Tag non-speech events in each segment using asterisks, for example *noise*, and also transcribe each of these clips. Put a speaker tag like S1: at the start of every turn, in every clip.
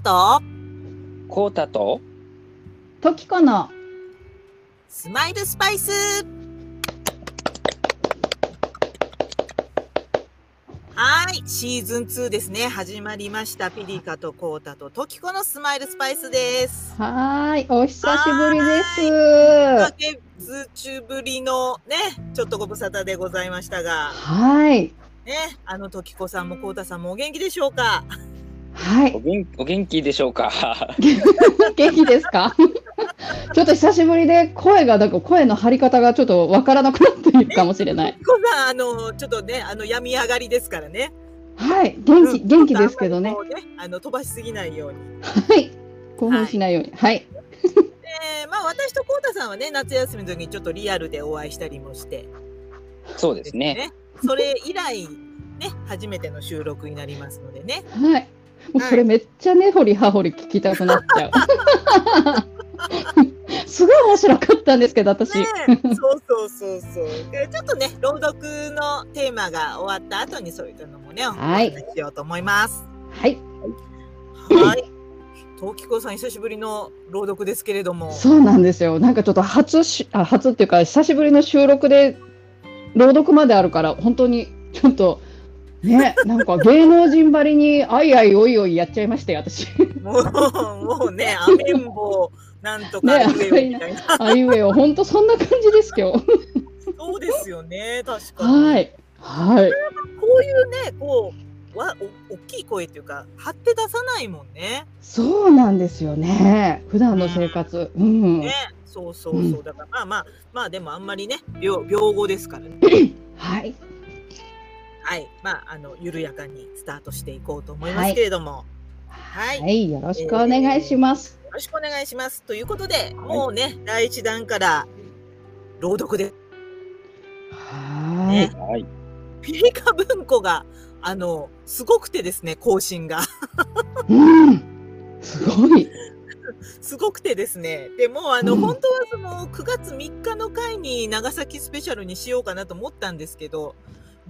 S1: カと
S2: コータと
S3: トキコの
S1: スマイルスパイスはい、シーズン2ですね。始まりました。ピリカとコータとトキコのスマイルスパイスです。
S3: はーい、お久しぶりです。
S1: 1ヶ月中ぶりのね、ちょっとご無沙汰でございましたが、
S3: はい、
S1: ね、あのトキコさんもコータさんもお元気でしょうか？
S3: はい、
S2: お元お元気でしょうか？*laughs*
S3: 元気ですか？ちょっと久しぶりで声が、なんか声の張り方がちょっとわからなくなっているかもしれない
S1: ト。キコさん、あの、ちょっとね、あの、病み上がりですからね。
S3: はい、元気、元気ですけどね。
S1: ねあの、飛ばしすぎないように。
S3: はい、興奮しないように。はい、
S1: えーまあ私とコウタさんはね夏休みの時にちょっとリアルでお会いしたりもして
S2: そうですね。
S1: それ以来ね初めての収録になりますのでね
S3: はい。もうそれめっちゃ根掘り葉掘り聞きたくなっちゃう。*laughs* すごい面白かったんですけど、私。
S1: ねそうそうそうそうでちょっとね朗読のテーマが終わった後にそういったのもねお
S3: はい
S1: 話ししようと思います
S3: はい、
S1: はいトキコさん久しぶりの朗読ですけれども
S3: そうなんですよ。なんかちょっと初し、あ、初っていうか、久しぶりの収録で。朗読まであるから、本当にちょっと。ね、なんか芸能人ばりに、あいあいおいおいやっちゃいましたよ、私。
S1: もうもうねアメンボなんとか
S3: ね
S1: 上よみたいな、
S3: あいうえお、本当そんな感じです今日。
S1: そうですよね確かに
S3: はい。はい。
S1: こういうね、こう、わ、お、大きい声っていうか、張って出さないもんね。
S3: そうなんですよね。普段の生活。うん。
S1: ね。そうそうそう。
S3: うん
S1: だから、まあまあ、まあでもあんまりね、病、病後ですからね。*coughs*
S3: はい。
S1: はい。まあ、あの、緩やかにスタートしていこうと思いますけれども。はい
S3: はい。よろしくお願いします。
S1: よろしくお願いします。ということで、もうね、第一弾から、朗読で、
S3: は
S1: ね
S3: い。
S2: はい。
S1: ピリカ文庫が、あの、すごくてですね、更新が。
S3: うん。すごい。*laughs*
S1: すごくてですね。でも、あの、
S3: うん
S1: 本当はその9月3日の回に長崎スペシャルにしようかなと思ったんですけど、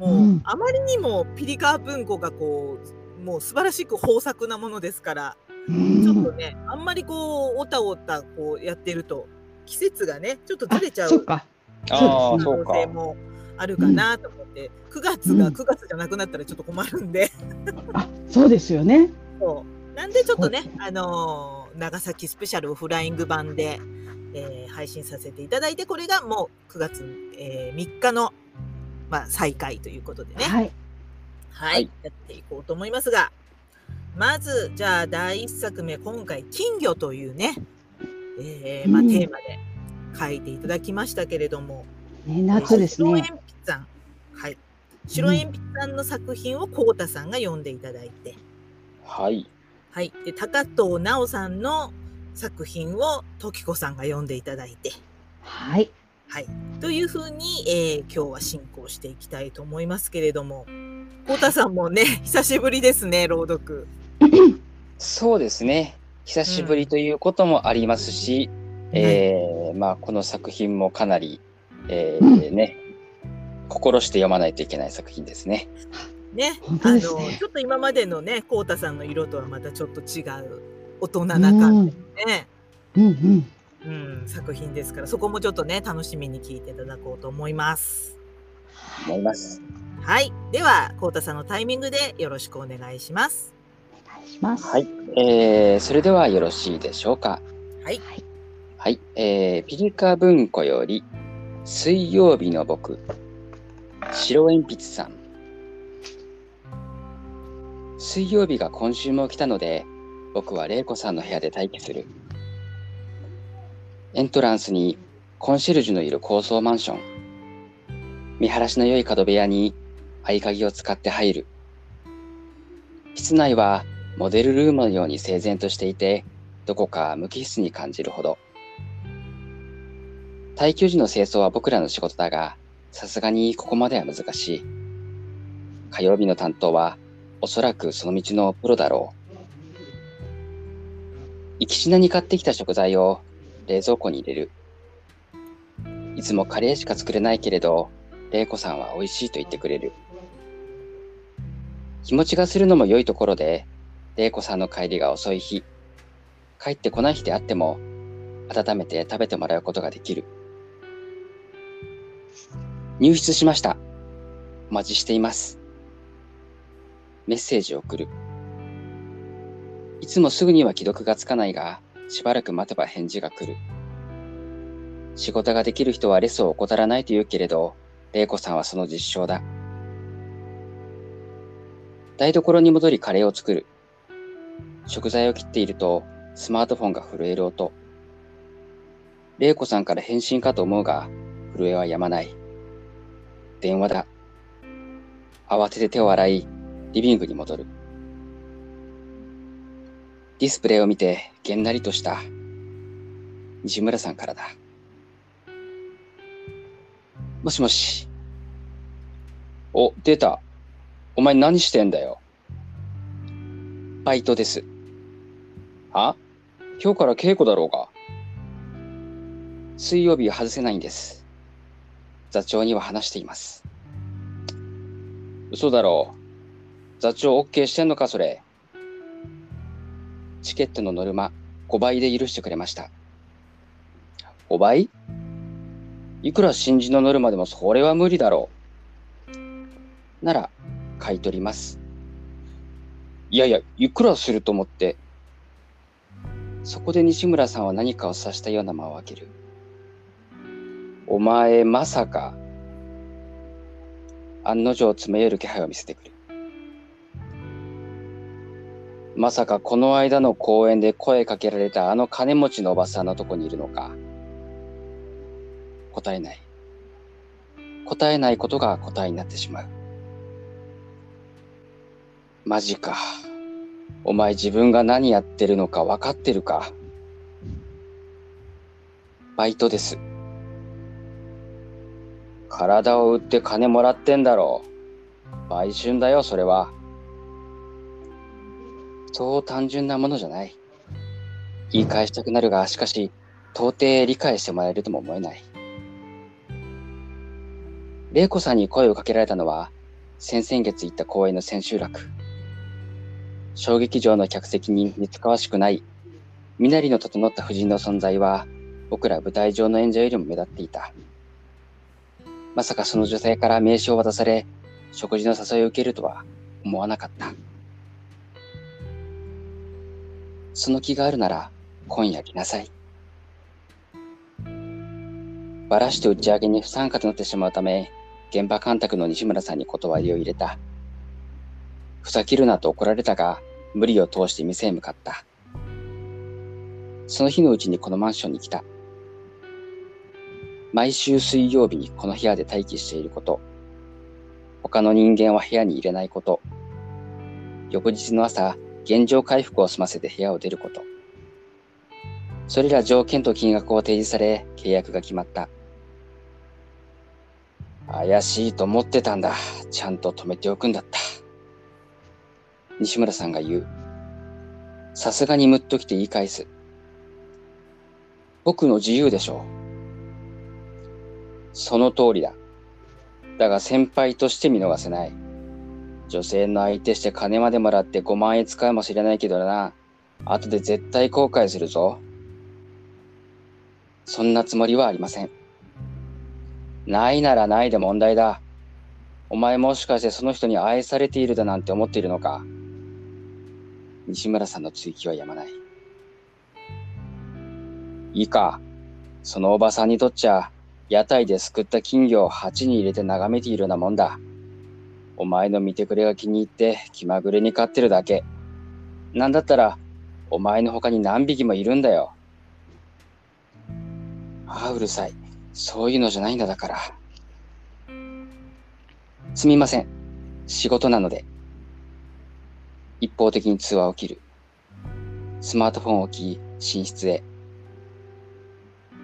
S1: もう、
S3: うん
S1: あまりにもピリカ文庫がこう、もう素晴らしく豊作なものですから、
S3: う
S1: ちょっと
S3: ん。
S1: ね、あんまりこう、おたおたこうやってると、季節がね、ちょっとずれちゃう
S3: そっか。
S2: ああ、
S3: そ
S2: そうか。
S1: 可能性もあるかなと思って、9月が
S3: うん
S1: 9月じゃなくなったらちょっと困るんで、
S3: あ、そうですよね。
S1: そうなんでちょっとねあのー長崎スペシャルをフライング版で、えー配信させていただいて、これがもう9月、えー3日の、まあ、再開ということでね、はい、
S3: はい。
S2: はい
S1: やっていこうと思いますが、まず、じゃあ、第1作目、今回、金魚というね、えーまあ、
S3: うん
S1: テーマで書いていただきましたけれども、
S3: ね、夏です
S1: 白
S3: ね。
S1: 鉛筆さん。はい。白鉛筆さんの作品をこうたさんが読んでいただいて、
S2: はい。
S1: はい。で、高藤直さんの作品を時子さんが読んでいただいて、
S3: はい。
S1: はい。というふうに、えー今日は進行していきたいと思いますけれども、こうたさんもね、*laughs* 久しぶりですね、朗読。
S2: そうですね。久しぶりということもありますし、えーまあ、この作品もかなり、えーね、心して読まないといけない作品ですね。
S1: ね。
S3: 本
S1: あの、
S3: ね
S1: ちょっと今までのね、こうたさんの色とはまたちょっと違う大人な感じのね。
S3: うんうん。
S1: うん、作品ですから、そこもちょっとね、楽しみに聞いていただこうと思います。
S2: 思います。
S1: はい。では、こうたさんのタイミングでよろしくお願いします。
S3: お願いします。
S2: はい。えーそれではよろしいでしょうか。
S1: はい。
S2: はい。えーピリカ文庫より、水曜日の僕、白鉛筆さん。水曜日が今週も来たので、僕は玲子さんの部屋で待機する。エントランスにコンシェルジュのいる高層マンション。見晴らしの良い角部屋に合鍵を使って入る。室内はモデルルームのように整然としていて、どこか無機質に感じるほど。退去時の清掃は僕らの仕事だが、さすがにここまでは難しい。火曜日の担当は、おそらくその道のプロだろう。行きしなに買ってきた食材を冷蔵庫に入れる。いつもカレーしか作れないけれど、玲子さんは美味しいと言ってくれる。日持ちがするのも良いところで、玲子さんの帰りが遅い日、帰ってこない日であっても、温めて食べてもらうことができる。入室しました。お待ちしています。メッセージを送る。いつもすぐには既読がつかないが、しばらく待てば返事が来る。仕事ができる人はレスを怠らないと言うけれど、玲子さんはその実証だ。台所に戻りカレーを作る。食材を切っていると、スマートフォンが震える音。玲子さんから返信かと思うが、震えは止まない。電話だ。慌てて手を洗い、リビングに戻る。ディスプレイを見て、げんなりとした。西村さんからだ。もしもし。お、出た。お前何してんだよ。バイトです。は？今日から稽古だろうが。水曜日は外せないんです。座長には話しています。嘘だろう。座長 OK してんのか、それ。チケットのノルマ5倍で許してくれました。5倍？いくら新人のノルマでもそれは無理だろう。なら、買い取ります。いやいや、いくらすると思って。そこで西村さんは何かを察したような間を開ける。お前まさか、案の定詰め寄る気配を見せてくる。まさかこの間の公園で声かけられたあの金持ちのおばさんのとこにいるのか。答えない。答えないことが答えになってしまう。マジか。お前自分が何やってるのか分かってるか。バイトです。体を売って金もらってんだろう。売春だよ、それは。そう単純なものじゃない。言い返したくなるが、しかし、到底理解してもらえるとも思えない。玲子さんに声をかけられたのは、先々月行った公演の千秋楽。小劇場の客席に似つかわしくない、身なりの整った婦人の存在は、僕ら舞台上の演者よりも目立っていた。まさかその女性から名刺を渡され、食事の誘いを受けるとは思わなかった。その気があるなら、今夜来なさい。ばらして打ち上げに不参加となってしまうため、現場監督の西村さんに断りを入れた。ふざけるなと怒られたが、無理を通して店へ向かった。その日のうちにこのマンションに来た。毎週水曜日にこの部屋で待機していること、他の人間は部屋に入れないこと、翌日の朝、現状回復を済ませて部屋を出ること。それら条件と金額を提示され、契約が決まった。怪しいと思ってたんだ。ちゃんと止めておくんだった。西村さんが言う。さすがにムッときて言い返す。僕の自由でしょう。その通りだ。だが先輩として見逃せない。女性の相手して金までもらって5万円使うもしれないけどな。後で絶対後悔するぞ。そんなつもりはありません。ないならないで問題だ。お前もしかしてその人に愛されているだなんて思っているのか。西村さんの追記はやまない。いいか。そのおばさんにとっちゃ、屋台ですくった金魚を鉢に入れて眺めているようなもんだ。お前の見てくれが気に入って気まぐれに飼ってるだけ。なんだったら、お前の他に何匹もいるんだよ。ああ、うるさい。そういうのじゃないんだだから。すみません。仕事なので。一方的に通話を切る。スマートフォンを置き、寝室へ。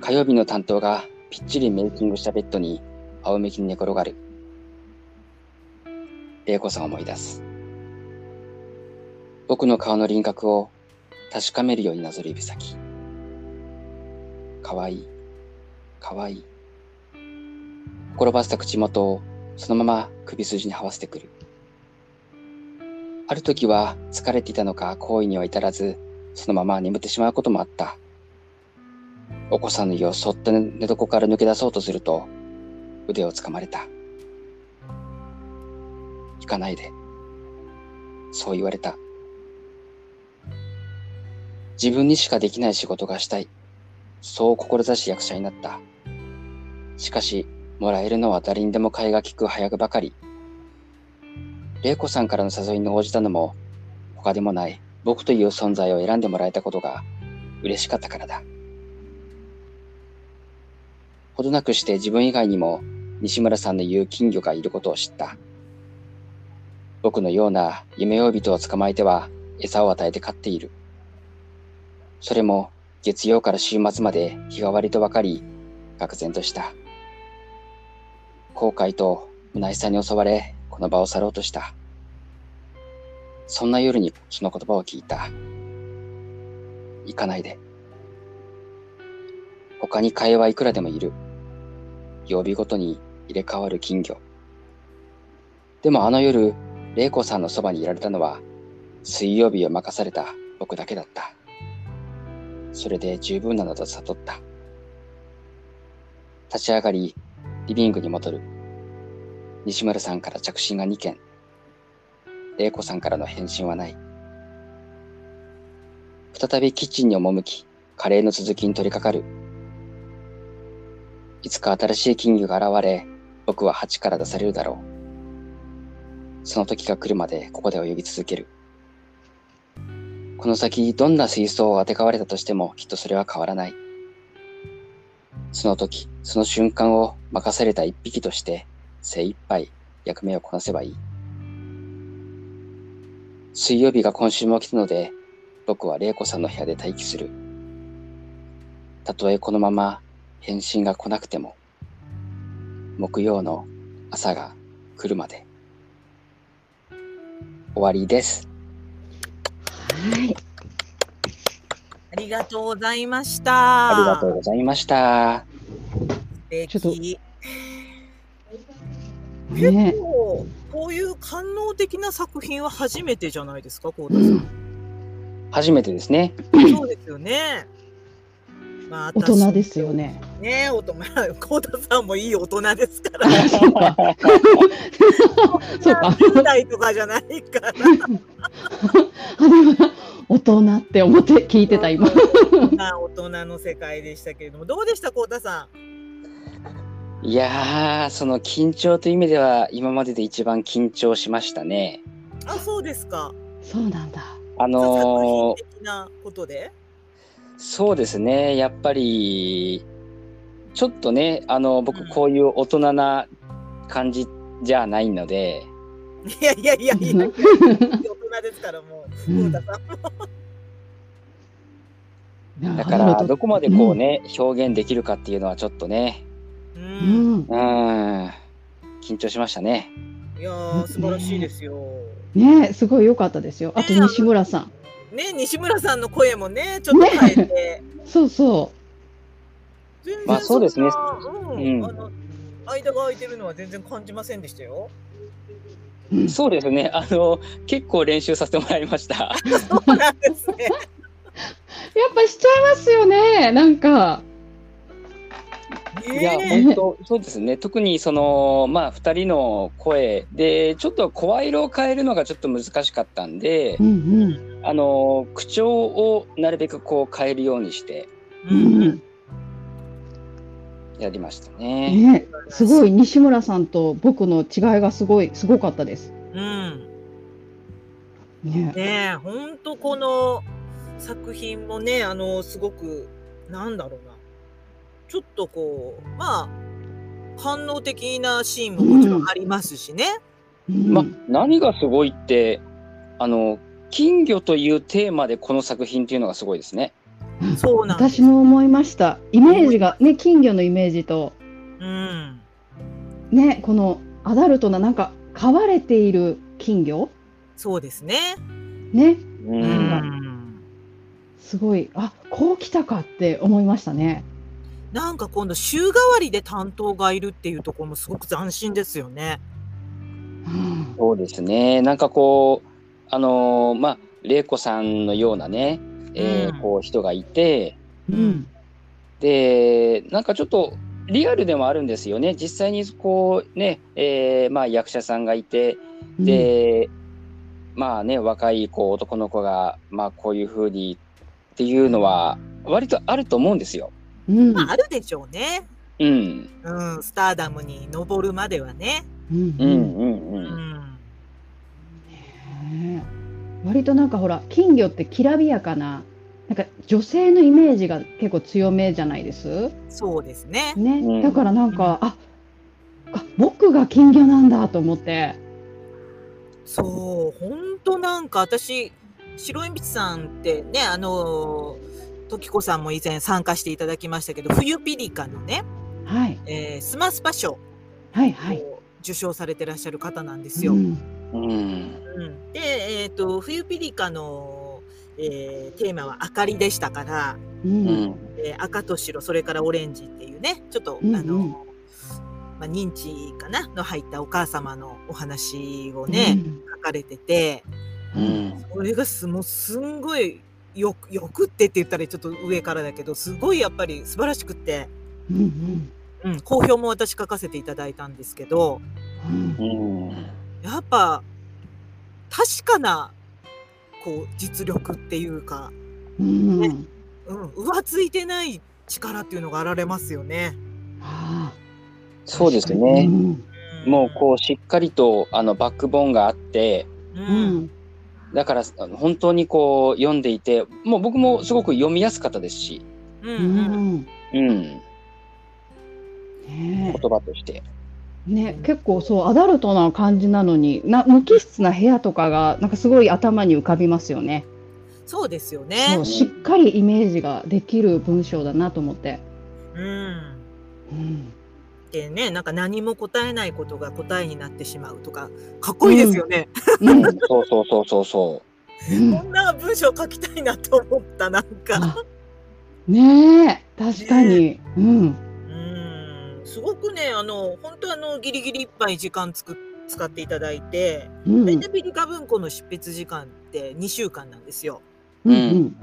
S2: 火曜日の担当がぴっちりメイキングしたベッドに仰向きに寝転がる。玲子さんを思い出す。僕の顔の輪郭を確かめるようになぞる指先。かわいい。かわいい。転ばせた口元をそのまま首筋に這わせてくる。ある時は疲れていたのか行為には至らず、そのまま眠ってしまうこともあった。起こさぬようそっと寝床から抜け出そうとすると、腕をつかまれた。行かないで。そう言われた。自分にしかできない仕事がしたい。そう志し役者になった。しかし、もらえるのは誰にでも買いが利く早くばかり。玲子さんからの誘いに応じたのも、他でもない僕という存在を選んでもらえたことが嬉しかったからだ。ほどなくして自分以外にも西村さんの言う金魚がいることを知った。僕のような夢追い人を捕まえては餌を与えて飼っている。それも月曜から週末まで日替わりとばかり、愕然とした。後悔と虚しさに襲われ、この場を去ろうとした。そんな夜にその言葉を聞いた。行かないで。他に替えはいくらでもいる。曜日ごとに入れ替わる金魚。でもあの夜、玲子さんのそばにいられたのは、水曜日を任された僕だけだった。それで十分なのだと悟った。立ち上がり、リビングに戻る。西村さんから着信が2件。玲子さんからの返信はない。再びキッチンに赴き、カレーの続きに取り掛かる。いつか新しい金魚が現れ、僕は鉢から出されるだろう。その時が来るまでここで泳ぎ続ける。この先どんな水槽をあてがわれたとしてもきっとそれは変わらない。その時、その瞬間を任された一匹として精一杯役目をこなせばいい。水曜日が今週も来たので、僕は玲子さんの部屋で待機する。たとえこのまま返信が来なくても、木曜の朝が来るまで。終わりです。
S3: はい。
S1: ありがとうございました。
S2: ありがとうございました。
S1: ちょっと。結構、こういう官能的な作品は初めてじゃないですか、こうたさん。
S2: 初めてですね。
S1: そうですよね。
S3: まあ、大人ですよね。
S1: ね大人、こうたさんもいい大人ですから。そうか。*laughs* 10代とかじゃないから。*laughs*
S3: 大人って思って聞いてた今。*laughs*
S1: 大人の世界でしたけれども、どうでしたこうたさ
S2: ん？いやその緊張という意味では今までで一番緊張しましたね。
S1: あ、そうですか。
S3: そうなんだ。
S2: あの
S1: ー、的なことで？
S2: そうですね。やっぱり、ちょっとね、あの、僕、こういう大人な感じじゃないので。
S1: いやいやいやいや、*laughs* 大人ですから、もう、うん、*laughs* だ
S2: から、どこまでこうね、うん、表現できるかっていうのはちょっとね、
S1: うん、
S2: うん緊張しましたね。
S1: いや素晴らしいですよ。
S3: ねすごい良かったですよ。あと西村さん。
S1: ね西村さんの声もねちょっと変えて、ね、
S3: そうそ
S2: う全然まあそうですね、
S1: うん、あの間が空いてるのは全然感じませんでしたよ。
S2: そうですね。あの結構練習させてもらいました。
S1: そうなんですね。*laughs* やっ
S3: ぱしちゃいますよね。なんか。
S2: いや、本当、そうですね。特にその、まあ、二人の声で、ちょっと声色を変えるのがちょっと難しかったんで。
S3: うんうん、
S2: あの、口調をなるべくこう変えるようにして。
S3: うんうん
S2: やりましたね。
S3: ね、すごい西村さんと僕の違いがすごいすごかったです。
S1: うん。ねえ、本当この作品もね、あのすごくなんだろうな。ちょっとこう、まあ、反応的なシーンももちろんありますしね。
S2: うん、まあ、何がすごいって、あの、金魚というテーマでこの作品っていうのがすごいですね。
S1: そうなん
S3: 私も思いました。イメージが、ね、金魚のイメージと、
S1: うん、
S3: ね、このアダルトな、なんか、飼われている金魚？
S1: そうですね。
S3: ね。
S2: うん、
S3: すごい、あ、こう来たかって思いましたね。
S1: なんか今度週替わりで担当がいるっていうところもすごく斬新ですよね。
S2: そうですね。なんかこう、あのーまあ玲子さんのようなね、えー
S1: うん
S2: こう人がいて
S3: うん。
S2: でなんかちょっとリアルでもあるんですよね実際にこうね、えーまあ、役者さんがいてで、まあね若いこう男の子がまあこういう風にっていうのは割とあると思うんですよ。
S3: うん。
S1: まあ、あるでしょうね。
S2: うん、
S1: うん、スターダムに登るまではね。
S3: うん
S2: うん、うん、
S1: う
S2: うん。
S1: ん。
S3: ねえ割となんかほら金魚ってきらびやかななんか女性のイメージが結構強めじゃないです？
S1: そうですね。
S3: ね、
S2: うん
S3: だからなんか、ああ僕が金魚なんだと思って
S1: そう、ほんとなんか私、白鉛筆さんってね、あの、時子さんも以前参加していただきましたけど、冬ピリカのね、
S3: はい
S1: えースマスパ賞
S3: はいはい。
S1: を受賞されてらっしゃる方なんですよ。
S3: うん
S2: うん、
S1: うん。で、えっ、と、冬ピリカの、えーテーマは明かりでしたから、
S3: う
S2: うん。ん、
S1: えー赤と白、それからオレンジっていうね、ちょっと、
S3: うんうん。
S1: あの、まあ、認知かなの入ったお母様のお話をね、書かれてて、
S2: うん、
S1: それがすもうすんごいよくよくってって言ったらちょっと上からだけどすごいやっぱり素晴らしくって、
S3: うんうん。
S1: うん、好評も私書かせていただいたんですけど
S3: うん
S2: うん、
S1: やっぱ確かなこう実力っていうか、
S3: うん。
S1: ね。うん、浮ついてない力っていうのがあられますよね。
S3: ああ。
S2: そうです
S3: う
S2: ね。
S3: ん
S2: もうこうしっかりとあのバックボーンがあって、
S1: う、
S3: うん。ん
S2: だからあの本当にこう読んでいて、もう僕もすごく読みやすかったですし、
S1: うん
S3: う
S1: うん。
S3: ん
S2: うん、
S3: ね
S2: 言葉として。
S3: えね結構そうアダルトな感じなのにな無機質な部屋とかがなんかすごい頭に浮かびますよね。
S1: そうですよ
S3: そ
S1: ね
S3: う。しっかりイメージができる文章だなと思って。
S1: うん
S3: うん
S1: でねなんか何も答えないことが答えになってしまうとかかっこいいですよね。
S3: うん *laughs*
S2: そうそうそうそうそ
S3: うん
S1: こんな文章書きたいなと思ったなんか。
S3: あねえ確かに。うん
S1: うんすごくねあの本当あのギリギリいっぱい時間つく使っていただいて、
S3: うん。
S1: 大体ピリカ文庫の執筆時間って2週間なんですよ。
S3: うんうん。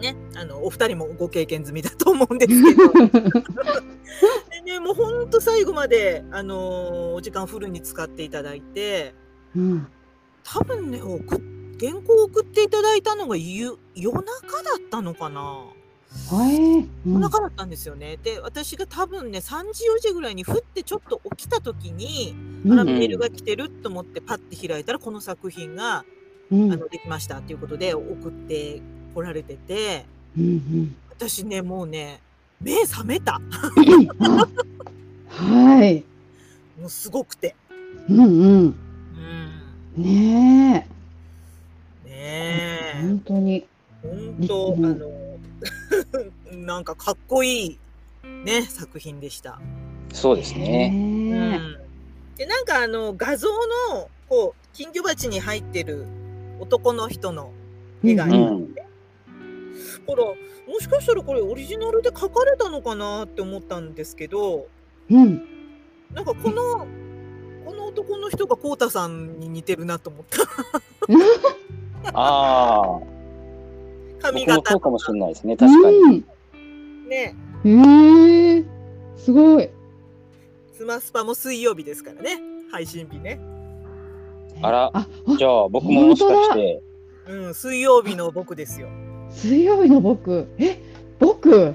S1: ね、あのお二人もご経験済みだと思うんですけど。*laughs* で、ね、もう本当最後まで、あのーお時間フルに使っていただいて
S3: うん。
S1: 多分ね送っ原稿を送っていただいたのが夕夜中だったのかな
S3: はい。うん。
S1: 夜中だったんですよね。で私が多分ね3時4時ぐらいにふってちょっと起きた時に、あら
S3: うん。
S1: メールが来てると思ってパッて開いたらこの作品が、
S3: うん。
S1: あのできましたっていうことで送ってこられてて。
S3: うん
S1: 私ねもうね目覚めた。
S3: うんあはい。
S1: もうすごくて。
S3: うんうん。
S1: うん。
S3: ね
S1: ね
S3: え。
S1: え
S3: 本当に。
S1: 本当あ
S3: うん
S1: の *laughs* なんかかっこいいね作品でした。
S2: う。そうです
S1: う
S2: ね。
S3: ね
S1: ん、でなんかあの画像のこう金魚鉢に入ってる男の人の絵があります
S2: うん
S1: ほらもしかしたらこれオリジナルで描かれたのかなって思ったんですけど
S3: うん
S1: なんかこのこの男の人がこうたさんに似てるなと思った *laughs* *laughs*
S2: ああ、
S1: 髪型
S2: そうかもしれないですね。確かに。
S3: うん
S1: ね
S3: えー、すごい。
S1: スマスパも水曜日ですからね配信日ね
S2: あら
S3: あ、
S2: じゃあ僕ももしかして、
S1: うん水曜日の僕ですよ
S3: 水曜日の僕。え、僕？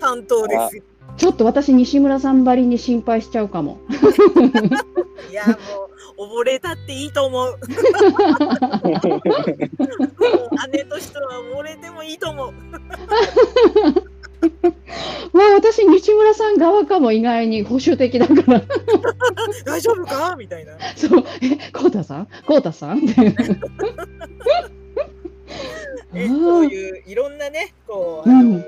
S1: 担当ですよ
S3: ちょっと私西村さんばりに心配しちゃうかも。*laughs*
S1: いやもう溺れたっていいと思う。もう姉としては溺れてもいいと思う。*laughs*
S3: まあ私西村さん側かも意外に保守的だから。*laughs*
S1: 大丈夫か？みたいな。
S3: そう、え、こうたさん、こうたさん？って。
S1: ね、そういういろんなねこうあの、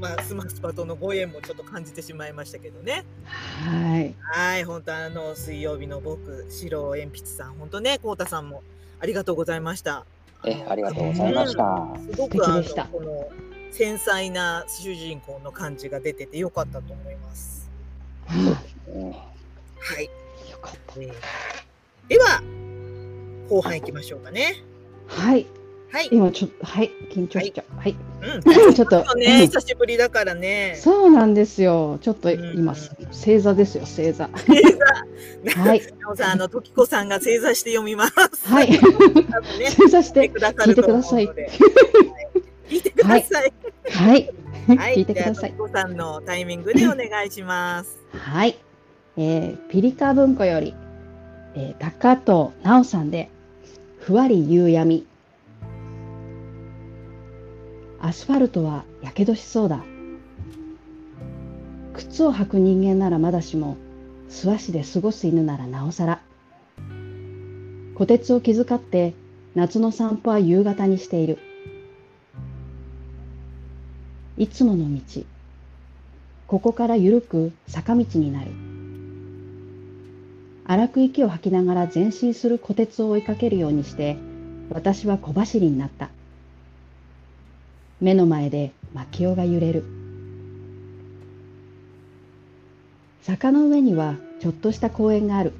S1: まあ、スマスパとのご縁もちょっと感じてしまいましたけどね
S3: はい。
S1: はい本当あの水曜日の僕白鉛筆さん本当ねこうたさんもありがとうございました
S2: え、ありがとうございました。
S1: すごくあのこの繊細な主人公の感じが出ててよかったと思います
S3: は
S2: うん
S1: はい、
S3: あよかった。
S1: えーでは後半行きましょうかね。
S3: はい。
S1: はい。
S3: 今ちょっと、はい。緊張しちゃう。はい。
S1: うん。*laughs*
S3: ちょっと、
S1: ね、
S3: うん
S1: 久しぶりだからね。
S3: そうなんですよ。ちょっと
S1: うん
S3: 今、正座ですよ、正座。
S1: 星座。*laughs*
S3: はい。
S1: さん、あの、時子さんが正座して読みます。
S3: はい。
S1: ね、
S3: 正座して
S1: 聞いてくださ
S3: い
S1: 聞いてください。
S3: はい。
S1: はい。
S3: 聞いてください
S1: 子さんのタイミングでお願いします。
S3: はい。えー、ピリカ文庫より、えー、高藤直さんで、ふわり夕闇。アスファルトはやけどしそうだ。靴を履く人間ならまだしも、素足で過ごす犬ならなおさら。虎鉄を気遣って、夏の散歩は夕方にしている。いつもの道。ここからゆるく坂道になる。荒く息を吐きながら前進する虎鉄を追いかけるようにして、私は小走りになった。目の前で薪尾が揺れる。坂の上にはちょっとした公園がある。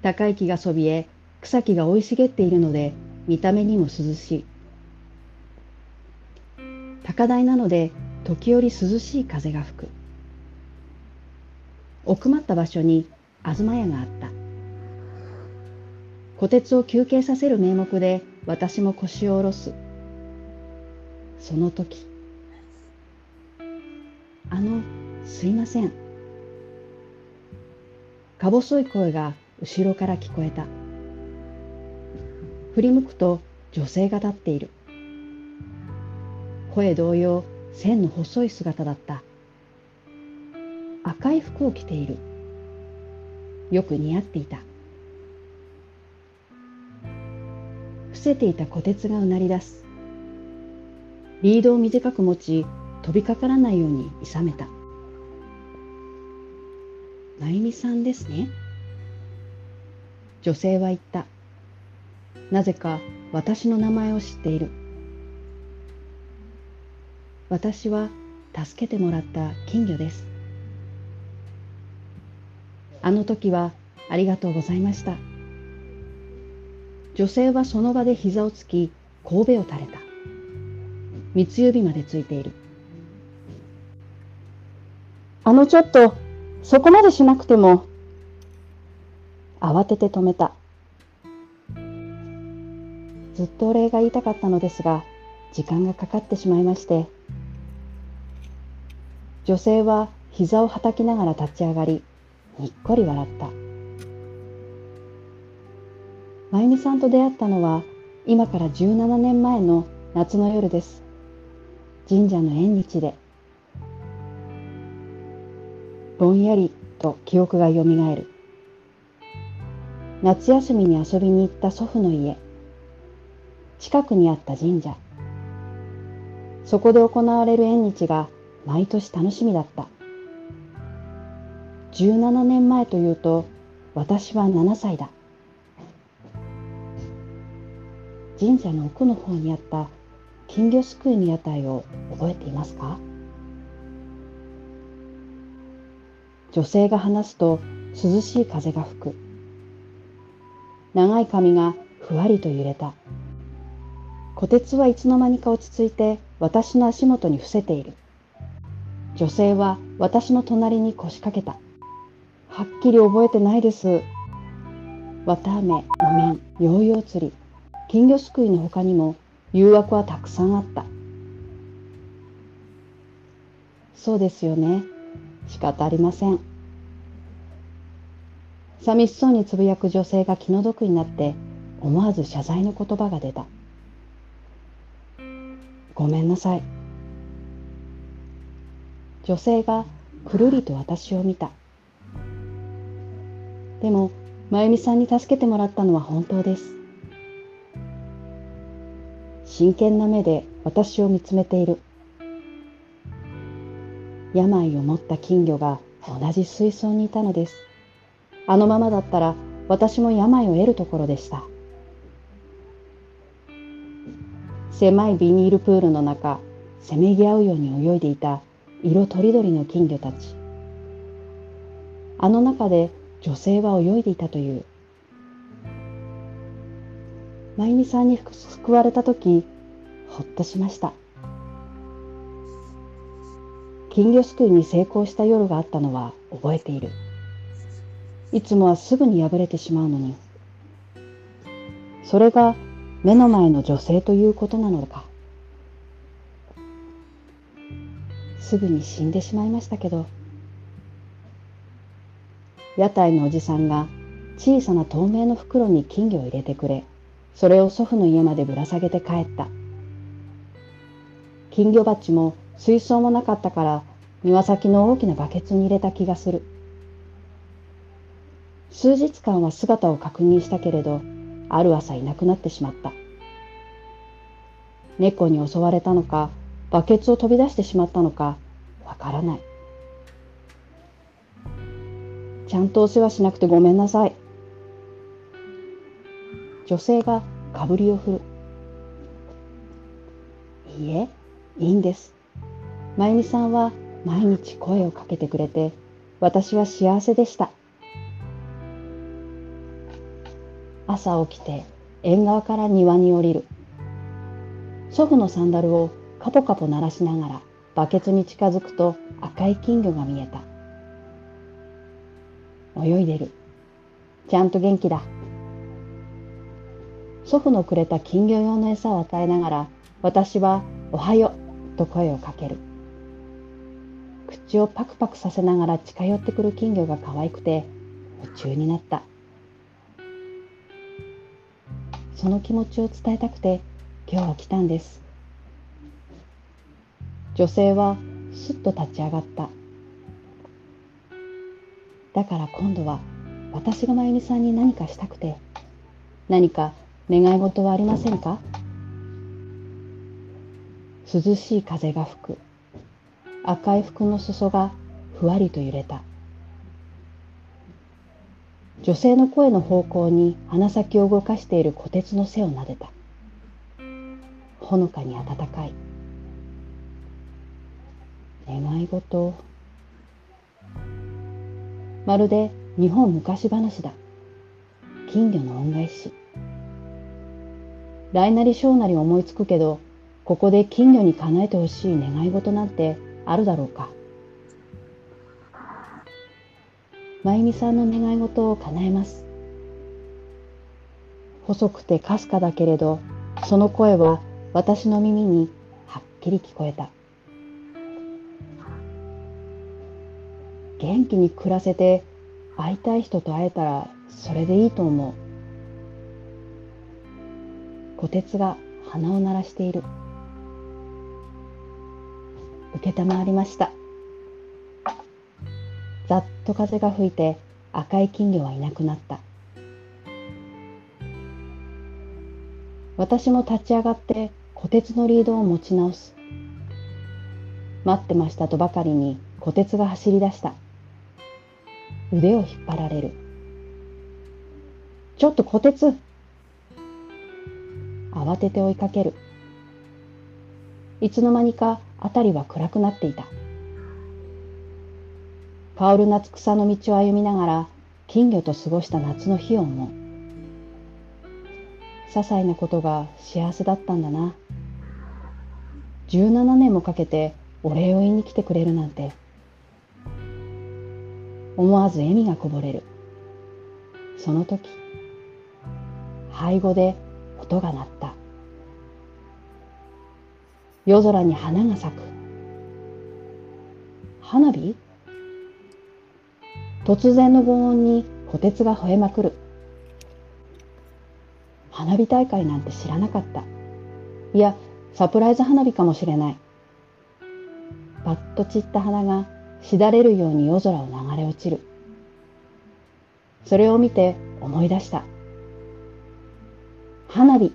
S3: 高い木がそびえ、草木が生い茂っているので、見た目にも涼しい。高台なので、時折涼しい風が吹く。奥まった場所に東屋があった。虎鉄を休憩させる名目で私も腰を下ろす。その時。あの、すいません。か細い声が後ろから聞こえた。振り向くと女性が立っている。声同様、線の細い姿だった。赤い服を着ている。よく似合っていた。伏せていた虎鉄がうなり出す。リードを短く持ち、飛びかからないように諌めた。まゆみさんですね。女性は言った。なぜか私の名前を知っている。私は助けてもらった金魚です。あの時はありがとうございました。女性はその場で膝をつき、神戸を垂れた。三つ指までついている。あのちょっと、そこまでしなくても。慌てて止めた。ずっとお礼が言いたかったのですが、時間がかかってしまいまして。女性は膝をはたきながら立ち上がり、にっこり笑った。まゆみさんと出会ったのは、今から17年前の夏の夜です。神社の縁日で。ぼんやりと記憶がよみがえる。夏休みに遊びに行った祖父の家。近くにあった神社。そこで行われる縁日が毎年楽しみだった。17年前というと、私は7歳だ。神社の奥の方にあった金魚すくいの屋台を覚えていますか？女性が話すと涼しい風が吹く。長い髪がふわりと揺れた。虎鉄はいつの間にか落ち着いて私の足元に伏せている。女性は私の隣に腰掛けた。はっきり覚えてないです。綿あめ、お面、ヨーヨー釣り、金魚すくいの他にも誘惑はたくさんあった。そうですよね。仕方ありません。寂しそうにつぶやく女性が気の毒になって思わず謝罪の言葉が出た。ごめんなさい。女性がくるりと私を見た。でも、まゆみさんに助けてもらったのは本当です。真剣な目で私を見つめている。病を持った金魚が同じ水槽にいたのです。あのままだったら私も病を得るところでした。狭いビニールプールの中、せめぎ合うように泳いでいた色とりどりの金魚たち。あの中で女性は泳いでいたという。まゆみさんに救われた時ほっとしました。金魚すくいに成功した夜があったのは覚えている。いつもはすぐに破れてしまうのに。それが目の前の女性ということなのか。すぐに死んでしまいましたけど。屋台のおじさんが小さな透明の袋に金魚を入れてくれそれを祖父の家までぶら下げて帰った。金魚鉢も水槽もなかったから庭先の大きなバケツに入れた気がする。数日間は姿を確認したけれどある朝いなくなってしまった。猫に襲われたのかバケツを飛び出してしまったのかわからない。ちゃんとお世話しなくてごめんなさい。女性がかぶりを振る。いいえいいんです。まゆみさんは毎日声をかけてくれて私は幸せでした。朝起きて縁側から庭に降りる。祖父のサンダルをカポカポ鳴らしながらバケツに近づくと赤い金魚が見えた。泳いでる。ちゃんと元気だ。祖父のくれた金魚用の餌を与えながら私は「おはよう」と声をかける。口をパクパクさせながら近寄ってくる金魚が可愛くて夢中になった。その気持ちを伝えたくて今日は来たんです。女性はすっと立ち上がった。だから今度は私がまゆみさんに何かしたくて何か願い事はありませんか？涼しい風が吹く。赤い服の裾がふわりと揺れた。女性の声の方向に鼻先を動かしている虎鉄の背を撫でた。ほのかに暖かい。願い事。まるで日本昔話だ。金魚の恩返し。大なり小なり思いつくけどここで金魚に叶えてほしい願い事なんてあるだろうか？まゆみさんの願い事を叶えます。細くてかすかだけれどその声は私の耳にはっきり聞こえた。元気に暮らせて会いたい人と会えたらそれでいいと思う。虎鉄が鼻を鳴らしている。承りました。ざっと風が吹いて赤い金魚はいなくなった。私も立ち上がって虎鉄のリードを持ち直す。待ってましたとばかりに虎鉄が走り出した。腕を引っ張られる。ちょっと小鉄慌てて追いかける。いつの間にか辺りは暗くなっていた。香る夏草の道を歩みながら金魚と過ごした夏の日を思う。些細なことが幸せだったんだな。17年もかけてお礼を言いに来てくれるなんて。思わず笑みがこぼれる。その時、背後で音が鳴った。夜空に花が咲く。花火？突然の轟音に虎鉄が吠えまくる。花火大会なんて知らなかった。いや、サプライズ花火かもしれない。パッと散った花がしだれるように夜空を流れ落ちる。それを見て思い出した。花火。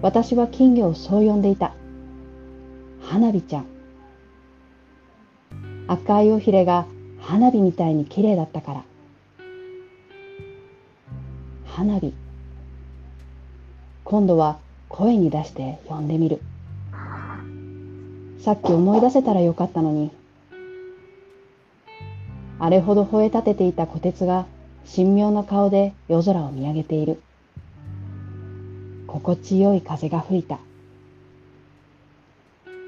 S3: 私は金魚をそう呼んでいた。花火ちゃん。赤い尾ひれが花火みたいに綺麗だったから。花火。今度は声に出して呼んでみる。さっき思い出せたらよかったのに。あれほど吠え立てていた虎鉄が神妙な顔で夜空を見上げている。心地よい風が吹いた。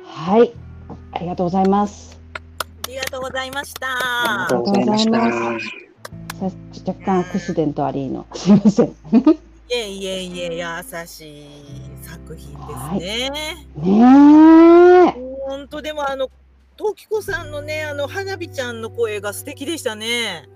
S3: はい、ありがとうございます。
S1: ありがとうございました。
S2: ありがとうございました。
S3: 若干アクシデントありの。*laughs* すいません。
S1: いえいえいえ、優しい作品ですね。
S3: ねえ。
S1: 本当でもあの、トキコさんのね、あの花火ちゃんの声が素敵でしたね。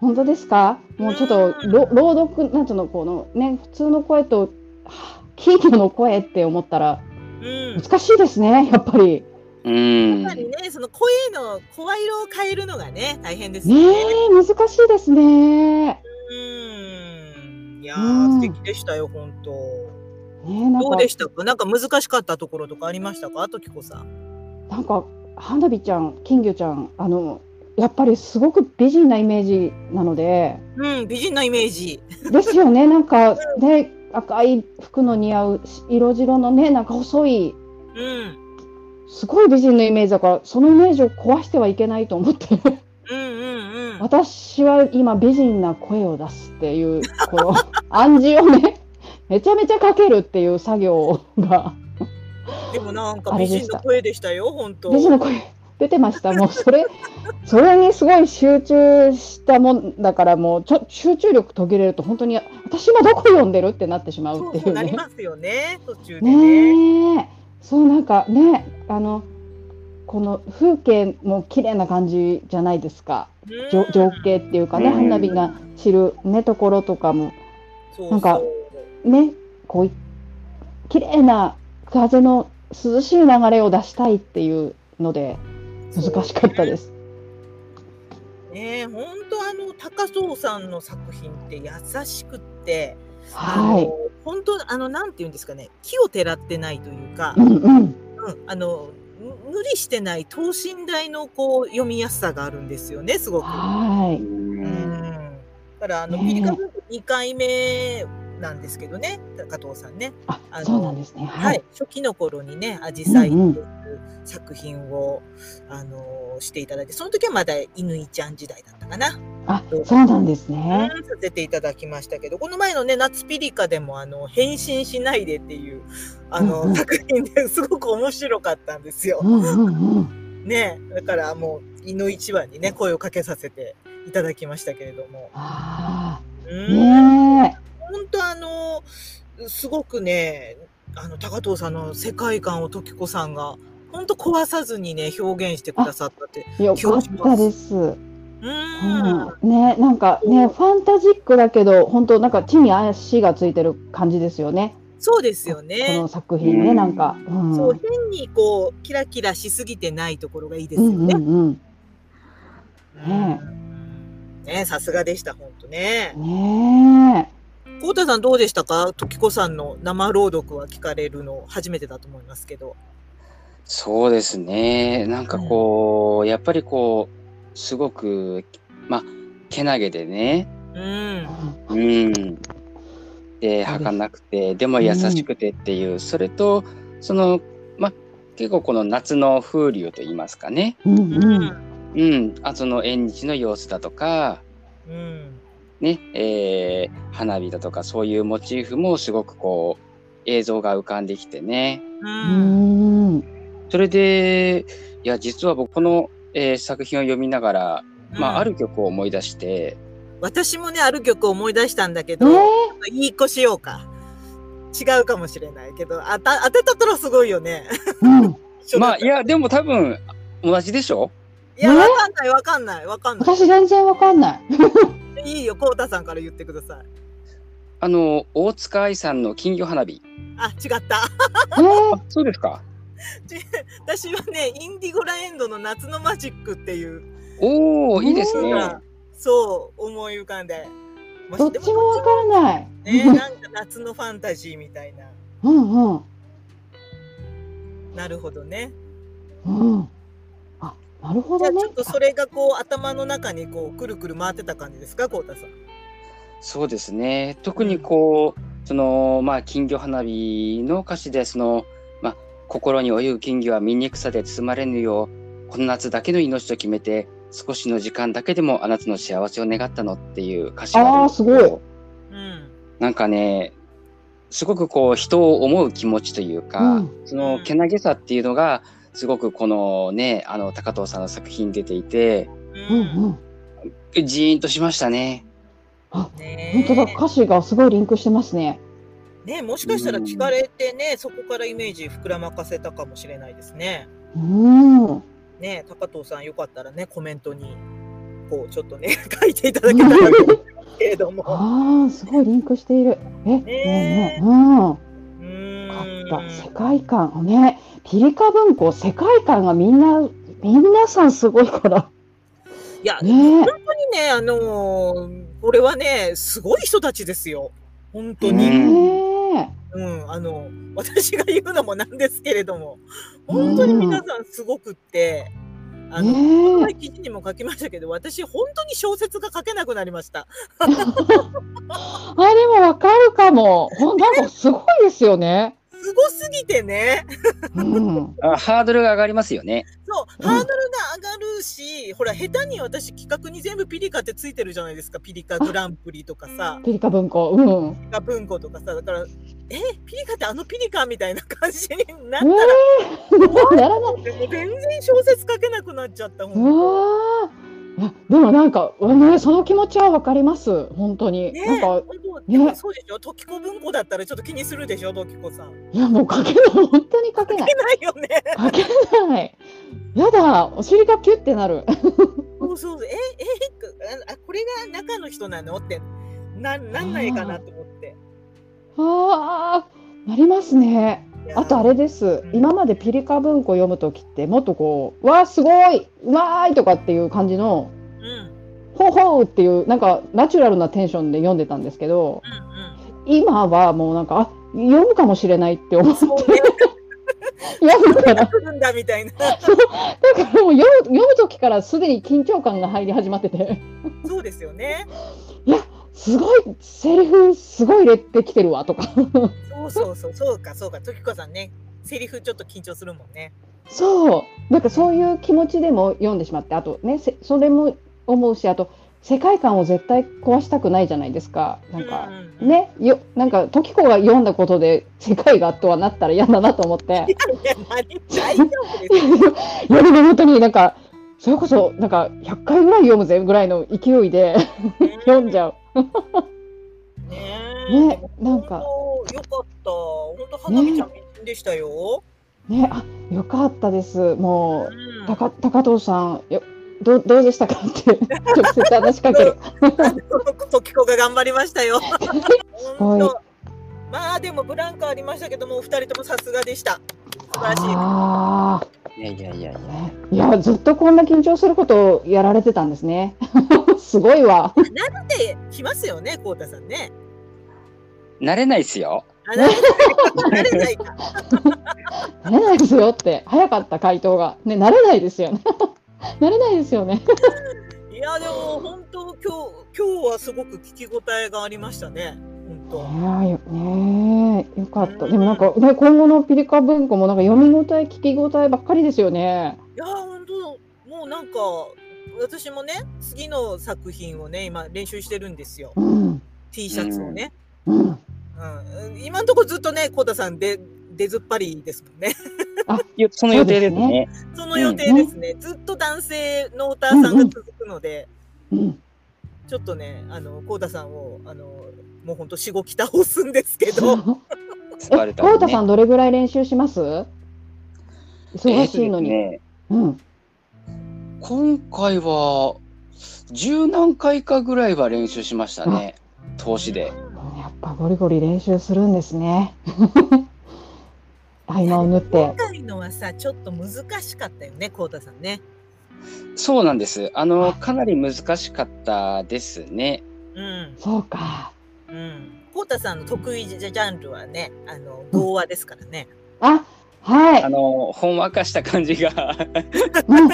S3: 本当ですか？もうちょっと
S1: うん
S3: ろ朗読なんていうのこのね普通の声とはあ金魚の声って思ったら
S1: うん。
S3: 難しいですねやっぱり
S2: うん
S1: やっぱ。りね、その声の声色を変えるのがね、大変ですよ
S3: ね
S1: ね。
S3: え難しいですね
S1: うん。いや
S3: うん
S1: ー、素敵でしたよ、本当。
S3: ねえなんか
S1: どうでしたか？なんか難しかったところとかありましたか？ときこさん。
S3: なんか花火ちゃん金魚ちゃんあのやっぱりすごく美人なイメージなので
S1: うん、美人なイメージ。
S3: ですよねなんかね赤い服の似合う色白のねなんか細い
S1: うん。
S3: すごい美人のイメージだからそのイメージを壊してはいけないと思って
S1: うんうんうん。
S3: 私は今美人な声を出すっていうこの *laughs* 暗示をねめちゃめちゃかけるっていう作業が
S1: でもなんか美人の声でしたよ、本当。
S3: 美人の声出てました。もうそれそれにすごい集中したもんだからもうちょ集中力途切れると本当に私今どこ読んでるってなってしまう
S1: そうそうなり
S3: っていうね。
S1: ますよね、途中でね。
S3: ねえ。そうなんかねあのこの風景も綺麗な感じじゃないですか。
S1: うん。
S3: 情情景っていうかね
S2: うん。
S3: 花火が散るねところとかも。
S1: そうそう。
S3: なんかねこうい綺麗な風の涼しい流れを出したいっていうので難しかったです。
S1: ねえ、本当あの高荘さんの作品って優しくって、あ
S3: はい。
S1: の本当あのなんていうんですかね、木をてらってないというか
S3: う、んうん。
S1: うん、あのむ無理してない等身大のこう読みやすさがあるんですよね、すごく。
S3: はい。
S1: うん。だからあの、ピリカブーム2回目なんですけどね、加藤さんね。
S3: あそうなんですね。
S1: は、
S3: はいい。
S1: 初期の頃にね、アジサイって
S3: うんうん
S1: いう作品を、あのしていただいて、その時はまだ犬ちゃん時代だったかな、
S3: あ、そうなんです
S1: うん
S3: ね。
S1: させていただきましたけど、この前のね、夏ピリカでも、あの、変身しないでっていう、あの、
S3: うんうん
S1: 作品ですごく面白かったんですよ
S3: う。んうんうん。
S1: ね、だからもう、犬一番にね、声をかけさせていただきましたけれども。
S3: ああ、
S1: うん
S3: ね
S1: 本当あのすごくねあの高藤さんの世界観を時子さんが本当壊さずにね表現してくださったって
S3: え、よかったです。
S1: う
S3: うん
S1: ん、
S3: ね、なんかね、ファンタジックだけど、本当なんか地に足がついてる感じですよね。
S1: そうですよ
S3: こ
S1: ね
S3: の作品ね、
S2: うん
S3: なんか。うん。
S1: そう変にこうキラキラしすぎてないところがいいですよね
S3: うんうんうん。
S1: うんねさすがでした本当ね
S3: ね
S1: 浩太さんどうでしたか？時子さんの生朗読は聞かれるの初めてだと思いますけど
S2: そうですね。なんかこう、やっぱりこう、すごく、まあ、けなげでね、
S1: うん
S3: え。
S2: うん。で、
S3: そうです
S2: 儚くて、でも優しくてっていう、それと、その、まあ、結構この夏の風流と言いますかね。
S3: うん
S1: う
S3: うん。
S1: ん
S2: うん。あその縁日の様子だとか、
S1: うん
S2: ね、えー花火だとかそういうモチーフもすごくこう映像が浮かんできてね。
S1: う
S3: うん。ん。
S2: それで、いや、実は僕この、えー作品を読みながら、まあ、ある曲を思い出して、
S1: 私もねある曲を思い出したんだけ
S3: え
S1: ど、
S3: ー
S1: いい子しようか。違うかもしれないけどあた当てたったらすごいよね。
S3: うん。
S2: まあ、いや、でも多分、同じでしょ？
S1: いや
S3: え
S1: わかんないわかんないわかんな
S3: 私全然わかんない。
S1: いいいよこうたさんから言ってください
S2: あの、大塚愛さんの金魚花火。
S1: あ違った
S3: えー
S2: あ、そうですか。
S1: 私はねインディゴラエンドの夏のマジックっていう
S2: おー、いいですね。
S1: そう思い浮かんで
S3: どっちもわからない。
S1: ねなんか夏のファンタジーみたいな
S3: うんうん。
S1: なるほどね
S3: うん。あ、なるほどね。
S1: じゃあちょっ。とそれがこう頭の中にこうくるくる回ってた感じですかこうたさん。
S2: そうですね。特にこう、その、まあ、金魚花火の歌詞で、その、まあ、心に泳ぐ金魚は醜さで包まれぬよう、この夏だけの命と決めて、少しの時間だけでもあなたの幸せを願ったのっていう歌詞があるんですけど
S3: あーすごい。
S1: うん
S2: なんかね、すごくこう人を思う気持ちというか、
S3: うん。
S2: そのけなげさっていうのがすごくこのねあの高藤さんの作品に出ていて
S3: うんうん。
S2: ジーンとしましたね。
S1: ね
S3: 本当だ、歌詞がすごいリンクしてますね。
S1: ねもしかしたら聞かれてね、そこからイメージ膨らまかせたかもしれないですね。
S3: うん。
S1: ね高藤さんよかったらねコメントにこうちょっとね *laughs* 書いていただけたらけれども。
S3: ああ、すごいリンクしている。え、ねえねえ、うん。世界観。ね。ピリカ文庫、世界観がみんな、皆さんすごいから。
S1: いや、
S3: ね
S1: 本当にね、あのーこれはね、すごい人たちですよ。本当
S3: え。
S1: に。
S3: ね
S1: うん、あの、私が言うのもなんですけれども、本当に皆さんすごくって、
S3: え。
S1: あの、
S3: ね
S1: 前記事にも書きましたけど、私本当に小説が書けなくなりました。
S3: え。*laughs* あ、でもわかるかも。なんかすごいですよね。
S1: すごすぎてね。
S3: うん。
S2: あハードルが上がりますよね。
S1: そう、
S3: うん
S1: ハードルが上がるし、ほら、下手に私企画に全部ピリカってついてるじゃないですか。ピリカグランプリとかさ。
S3: ピリカ文庫。うん。
S1: ピリカ文庫とかさ、だから、え、ピリカってあのピリカみたいな感じになった
S3: え
S1: ら、
S3: えならない。*laughs*
S1: 全然小説書けなくなっちゃった。
S3: う
S1: ほん
S3: でもなんか、ね、その気持ちはわかります。本当に。
S1: ね
S3: なんか、
S1: 本当でもそうでしょ？時子文庫だったらちょっと気にするでしょ？時子さん。
S3: いやもう書けない。本当に書けない
S1: 書け。ないよね。
S3: 書けない。やだ、お尻がキュッてなる。
S1: そうそうそう。え、*laughs* え、あこれが中の人なの？って、な、なんないかなと思って。
S3: ああ、なりますね。
S1: いや
S3: あとあれです
S1: う。ん
S3: 今までピリカ文庫読むときって、もっとこう、わあ、すごい、うまいとかっていう感じの、
S1: うん。うん
S3: ほうほうっていう、なんかナチュラルなテンションで読んでたんですけど、今はもうなんか、あ読むかもしれないって思って。読むから、
S1: 来るんだみたいな。
S3: だからもう読む読む時からすでに緊張感が入り始まってて、
S1: そうですよね。
S3: すごい、セリフすごい入れてきてるわとか。
S1: そうそうそう、そうか、そうか、時子さんね。セリフちょっと緊張するもんね。
S3: そう、なんかそういう気持ちでも読んでしまって、あとね、せそれも思うし、あと世界観を絶対壊したくないじゃないですか。なんか、
S1: うんうんうん、
S3: ね、よ、なんか時子が読んだことで世界がとはなったら嫌だなと思って。*laughs*
S1: いや、ですよ。
S3: いやでも本当になんか、それこそなんか100回ぐらい読むぜぐらいの勢いで *laughs* 読んじゃう。
S1: ね
S3: ね
S1: え、
S3: なんか
S1: よかった。本当花火ちゃんでしたよ。
S3: ね、あ、よかったです。もう、
S1: うん
S3: 高高藤さん、よどうどうでしたか？*laughs* って直接話しかける。*laughs*
S1: 時子が頑張りましたよ。まあでもブランクありましたけども、お二人ともさすがでした。素晴らしい。
S2: いやいやいやいや。
S3: ねいや、ずっとこんな緊張することをやられてたんですね。*laughs* すごいわ。
S1: なんで来ますよね、こうたさんね。
S2: 慣れないですよ。
S1: あなれない *laughs* 慣れない
S3: ですよって、早かった回答が。ね、なれないですよね。*laughs* なれないですよね。
S1: いやでも本当今日今日はすごく聞き応えがありましたね。本
S3: いやよねえよかった。でもなんか、ね、今後のピリカ文庫もなんか読み応え、聞き応えばっかりですよね。
S1: 当。いや本当もうなんか私もね次の作品をね今練習してるんですよ。
S3: うん。
S1: T シャツをね。
S3: うん。
S1: うん、今のところずっとね、こうたさんで出ずっぱりですもんね。
S2: い *laughs* その予定ですね。
S1: その予定ですね。ずっと男性のオターさんが続くので、
S3: うん。
S1: ちょっとね、あの、こうたさんを、あの、もうほんと、しごき倒すんですけど、
S2: スパル
S3: え、
S2: タにね
S3: コウタさんどれぐらい練習します？忙しいのに。
S2: ね
S3: うん。
S2: 今回は十何回かぐらいは練習しましたね。投資で。
S3: やっぱゴリゴリ練習するんですね。*laughs* 合間を縫って
S1: 今。回のはさ、ちょっと難しかったよね、こうたさんね。
S2: そうなんです。あの、かなり難しかったですね。
S1: うん。
S3: そうか。
S1: うん。こうたさんの得意ジャンルはね、あの、童話ですからね。
S3: あ、はい
S2: あ。の、ほんわかした感じが。
S3: うん。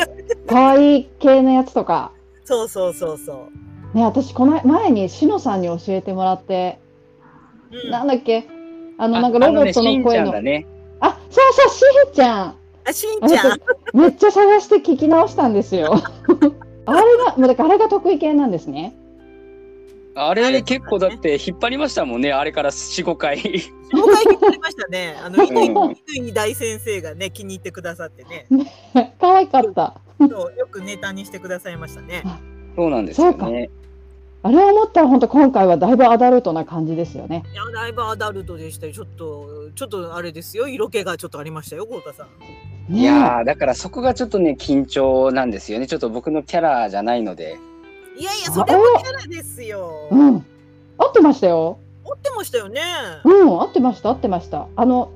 S3: 可愛い系のやつとか。
S1: そうそうそうそう。
S3: ね、私この前にしのさんに教えてもらって、
S1: うん、
S3: なんだっけ？あの
S2: あ
S3: なんかロボットの声の
S2: ゃんだね。
S3: あそうそうしんちゃん
S1: あ、しんちゃん。
S3: めっちゃ探して聞き直したんですよあれがもうだからあれが得意系なんですね
S2: あれ結構だって引っ張りましたもんね、あれから4、5回。
S1: 紹介になりましたね。あの、
S2: うん
S1: 乾乾大先生がね、気に入ってくださってね、
S3: 可愛かった。
S1: そうよくネタにしてくださいましたね。
S2: そうなんですよね。
S3: あれを思ったら本当今回はだいぶアダルトな感じですよね。
S1: いや、だいぶアダルトでしたよ。ちょっと、ちょっとあれですよ。色気がちょっとありましたよ、豪太さん。
S3: ね
S2: いやーだからそこがちょっとね緊張なんですよねちょっと僕のキャラじゃないので
S1: いやいや、それもキャラですよ。
S3: うん。合ってましたよ。
S1: 持ってましたよね。
S3: うん、合ってました、合ってました。あの、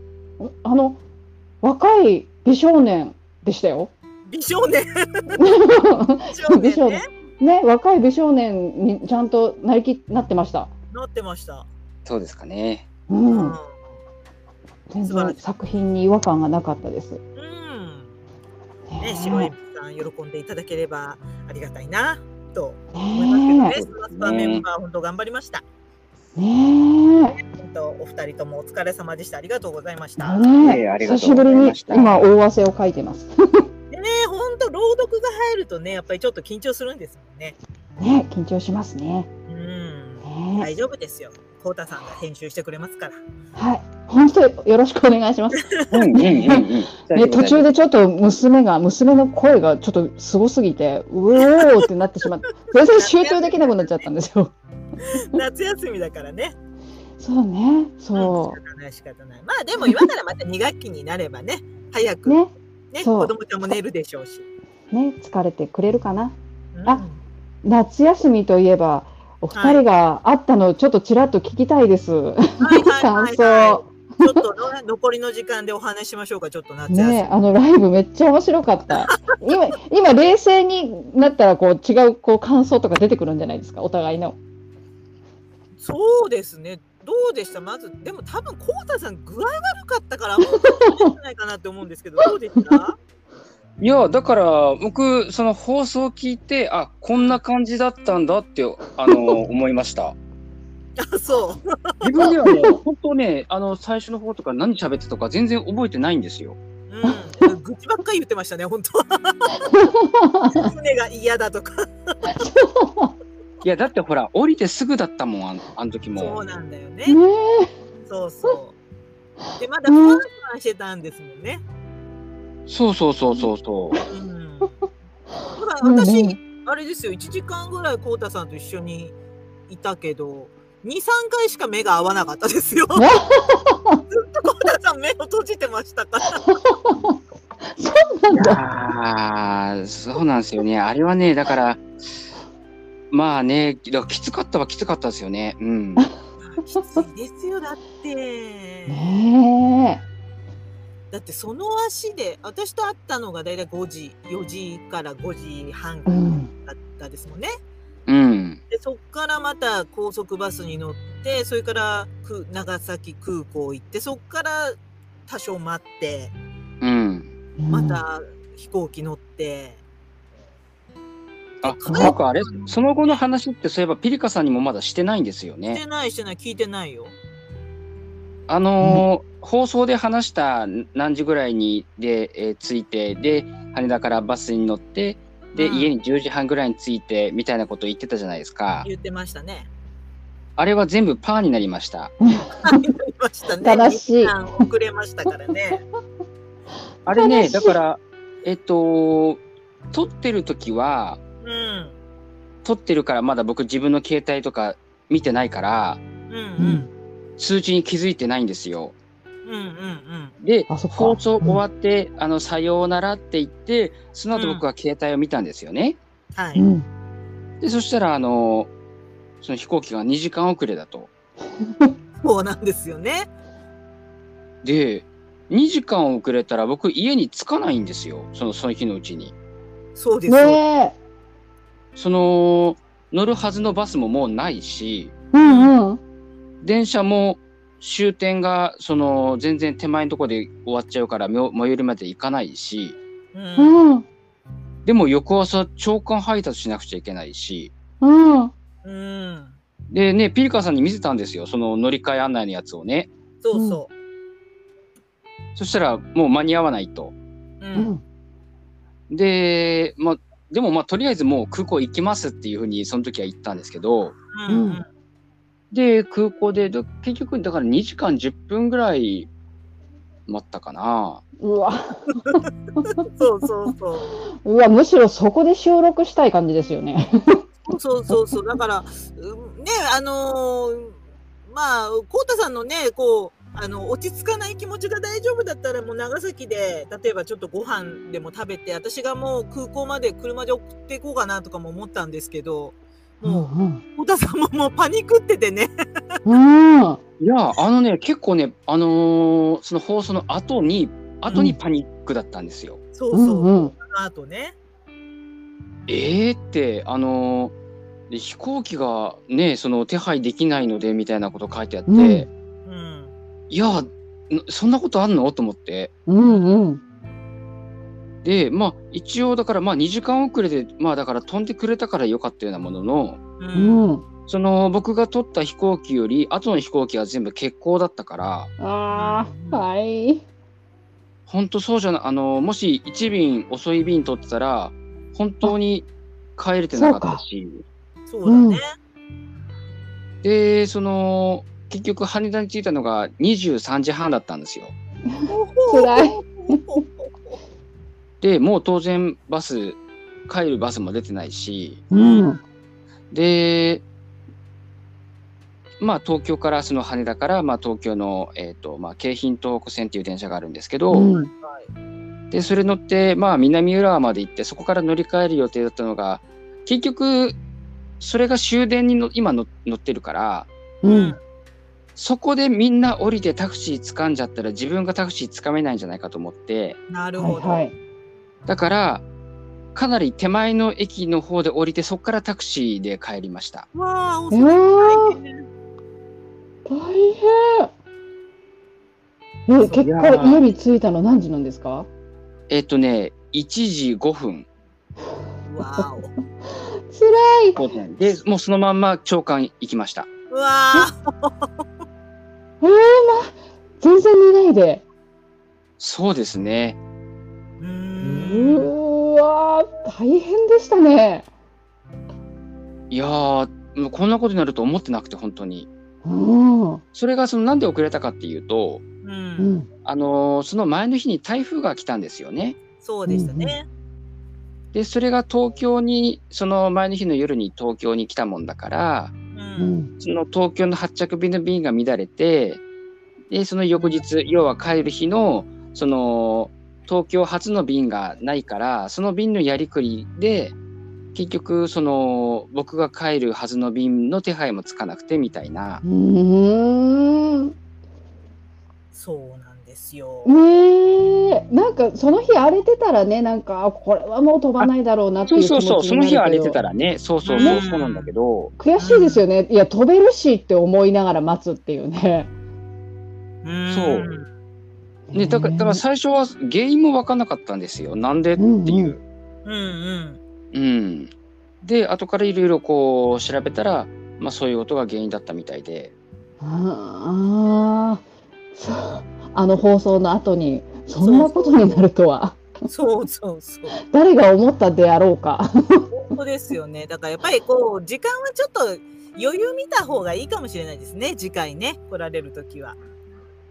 S3: あの、若い美少年でしたよ。
S1: 美少年。*laughs* 美少年
S3: 年
S1: ね。
S3: ね、若い美少年にちゃんとなりきなってました。
S1: なってました。
S2: そうですかね
S3: う、
S1: うんん。
S3: 全然作品に違和感がなかったです。
S1: うん。ね、白いさん喜んでいただければありがたいなと思いますけどね。
S3: ね
S1: スマスパメンバー本当頑張りました。
S3: え、ねえ、
S1: お二人ともお疲れ様でした。ありがとうございました。
S3: ね久しぶりに今大汗をかいてます。
S1: でね、本当朗読が入るとね、やっぱりちょっと緊張するんですもんね。
S3: ね、緊張しますね。
S1: うん。
S3: ね
S1: 大丈夫ですよ。コウタさんが編集してくれますから。
S3: はい、本当によろしくお願いします。ね、途中でちょっと娘が娘の声がちょっとすごすぎてうおーってなってしまって全然集中できなくなっちゃったんですよ。
S1: 夏休みだからね。
S3: そうね、
S1: うん
S3: そ
S1: 仕方ない仕方ない。まあでも今ならまた2学期になればね、早く
S3: う
S1: ね
S3: ね
S1: 子供ちゃんも寝るでしょうし。
S3: ね疲れてくれるかな。
S1: うん
S3: あ夏休みといえばお二人が会ったのちょっとちらっと聞きたいです。
S1: はいはい
S3: 感想。
S1: ちょっとの残りの時間でお話ししましょうか、ちょっと夏。
S3: ねあのライブめっちゃ面白かった。*laughs* 今今冷静になったらこう違うこう感想とか出てくるんじゃないですか？お互いの。
S1: そうですね。どうでした？まず、でも多分、こうたさん具合悪かったから、あんまりじゃないかなって思うんですけど、どうでした？
S2: いやだから僕その放送を聞いてあこんな感じだったんだってあの *laughs* 思いました
S1: あ、そう。
S2: 自分ではね本当ねあの最初の方とか何喋ってとか全然覚えてないんですよ
S1: うん。愚痴ばっかり言ってましたね、本当は。船が嫌だとか。
S2: いやだってほら降りてすぐだったもんあのあの時
S1: そう
S2: も
S1: なんだよね。
S3: ね
S1: そうそう。で、まだ不安感してたんですもんね。
S2: そうそうそうそうそう
S1: うん。だから
S3: うん
S1: 私、
S3: うん
S1: あれですよ、1時間ぐらいこうたさんと一緒にいたけど、2、3回しか目が合わなかったですよ。*laughs* ずっとこうたさん目を閉じてましたから。
S3: そうなん
S2: い
S3: だ。
S2: そうなんですよね。あれはね、だから、まあね、きつかったはきつかったですよね。うん。*laughs*
S1: きついですよ、だって。
S3: ね
S1: だってその足で、私と会ったのが大体5時、4時から5時半。だったですもんね。
S2: うん。
S1: でそっからまた高速バスに乗ってそれからく長崎空港行ってそっから多少待って
S2: うん。
S1: また飛行機乗って、
S2: あ、僕あれ、その後の話ってそういえばピリカさんにもまだしてないんですよ
S1: して
S2: ね。
S1: ないしてない聞いてないよ。
S2: あのー放送で話した何時ぐらいにで、えー着いて、で、羽田からバスに乗って、で、
S1: うん
S2: 家に10時半ぐらいに着いて、みたいなこと言ってたじゃないですか。
S1: 言ってましたね。
S2: あれは全部パーになりました。
S1: 言ってましたね。
S3: 正しい
S1: 遅れましたからね。*laughs*
S2: あれね、だから、えっと、撮ってる時は、
S1: うん。
S2: 撮ってるからまだ僕自分の携帯とか見てないから、
S1: うんう
S3: うん
S1: ん。
S2: 通知に気づいてないんですよ。
S1: うんうんうん。
S2: で、
S3: あそっか
S2: 放送終わって、あの、さようならって言って、その後僕は携帯を見たんですよね。
S1: はい。
S3: うん。
S2: で、そしたら、あの、その飛行機が2時間遅れだと。*laughs*
S1: そうなんですよね。
S2: で、2時間遅れたら僕家に着かないんですよ。その、その日のうちに。
S1: そうです。
S3: ねえ。
S2: その、乗るはずのバスももうないし、
S3: うんうん。
S2: 電車も終点がその全然手前のとこで終わっちゃうから最最寄りまで行かないし
S1: うん。
S3: うん。
S2: でも翌朝朝刊配達しなくちゃいけないし
S3: うん。
S1: うん。
S2: でねピリカさんに見せたんですよその乗り換え案内のやつをね
S1: そうそ
S2: そしたらもう間に合わないと
S1: う。う。
S3: うんん。
S2: でまあでもまあとりあえずもう空港行きますっていうふうにその時は言ったんですけど
S1: うんうん。
S2: で、空港で、で結局、だから2時間10分ぐらい待ったかな。
S3: うわ、
S1: そうそうそう。
S3: うわ、むしろそこで収録したい感じですよね。
S1: そうそうそう。だから、うんね、あのーまあ、こうたさんのね、こう、あの、落ち着かない気持ちが大丈夫だったら、もう長崎で、例えばちょっとご飯でも食べて、私がもう空港まで車で送っていこうかなとかも思ったんですけど、もう、
S3: うん
S1: こうたさんももうパニックっててね。
S3: うん。うん。
S2: いや、あのね、結構ね、あのーその放送の後に、後にパニックだったんですよ。
S1: そうそうう。
S3: んうん。
S1: あとね。
S2: えーって、あのーで飛行機がね、その手配できないのでみたいなこと書いてあって、
S3: うん
S1: うん。
S2: いや、なそんなことあんの？と思って。
S3: うんうん。
S2: で、まあ、一応だから、まあ、2時間遅れで、まあ、だから飛んでくれたからよかったようなものの、
S1: う。
S3: うんん。
S2: その僕が取った飛行機より後の飛行機は全部欠航だったから、
S3: ああ、はい。
S2: 本当そうじゃない、あの、もし1便遅い便取ってたら、本当に帰れてなかったし、
S1: そうだね。
S2: で、その、結局羽田に着いたのが23時半だったんですよ。
S3: 辛い。
S2: で、もう当然バス、帰るバスも出てないし、
S3: うん。
S2: で、まあ東京から、その羽田から、まあ東京の、えっ、と、まあ京浜東北線っていう電車があるんですけど、
S3: うん。
S2: で、それ乗って、まあ南浦和まで行って、そこから乗り換える予定だったのが、結局、それが終電にの今の乗ってるから、
S3: うん。
S2: そこでみんな降りてタクシー掴んじゃったら自分がタクシー掴めないんじゃないかと思って、
S1: なるほど。
S3: はいはい。
S2: だから、かなり手前の駅の方で降りて、そこからタクシーで帰りました。
S1: わあ、お
S3: うわー
S1: 大変
S3: 大変。え、結
S2: いやー
S3: 果家に着いたの何時なんですか？
S2: えっ、とね、1時5分。
S1: わ *laughs*
S3: 辛い。
S2: で、もうそのまんま長官行きました。
S1: お。うわあ。
S3: えー、ま、全然寝ないで。
S2: そうですね。
S1: う
S3: わー、大変でしたね。
S2: いやー、もうこんなことになると思ってなくて、本当に。
S3: うん。
S2: それがそのなんで遅れたかっていうと、
S1: う。
S3: うんん。
S2: あのーその前の日に台風が来たんですよね。
S1: そうでしたね。
S2: で、それが東京に、その前の日の夜に東京に来たもんだから、
S1: う。
S3: うんん。
S2: その東京の発着便の便が乱れて、で、その翌日、要は帰る日の、その、東京発の便がないから、その便のやりくりで、結局、その、僕が帰るはずの便の手配もつかなくてみたいな。
S3: うーん。
S1: そうなんですよ。
S3: ねえ、なんかその日荒れてたらね、なんかあこれはもう飛ばないだろうなって
S2: そ
S3: いうう気
S2: そうそう、その
S3: 持ちになるけど
S2: 日は荒れてたらね、そうそうそうう、
S1: ん
S2: そうなんだけど、
S3: 悔しいですよね。いや、飛べるしって思いながら待つっていうね。
S1: うん
S2: ね、だから、だから最初は原因も分かんなかったんですよ。なんでっていう。
S1: うんうん。
S2: うん。で、後からいろいろこう調べたら、まあそういうことが原因だったみたいで。
S3: ああ、そう。あの放送の後に、そんなことになるとは、
S1: そうそうそう。
S3: 誰が思ったであろうか。
S1: 本当ですよね。だからやっぱりこう、時間はちょっと余裕見た方がいいかもしれないですね。次回ね、来られるときは。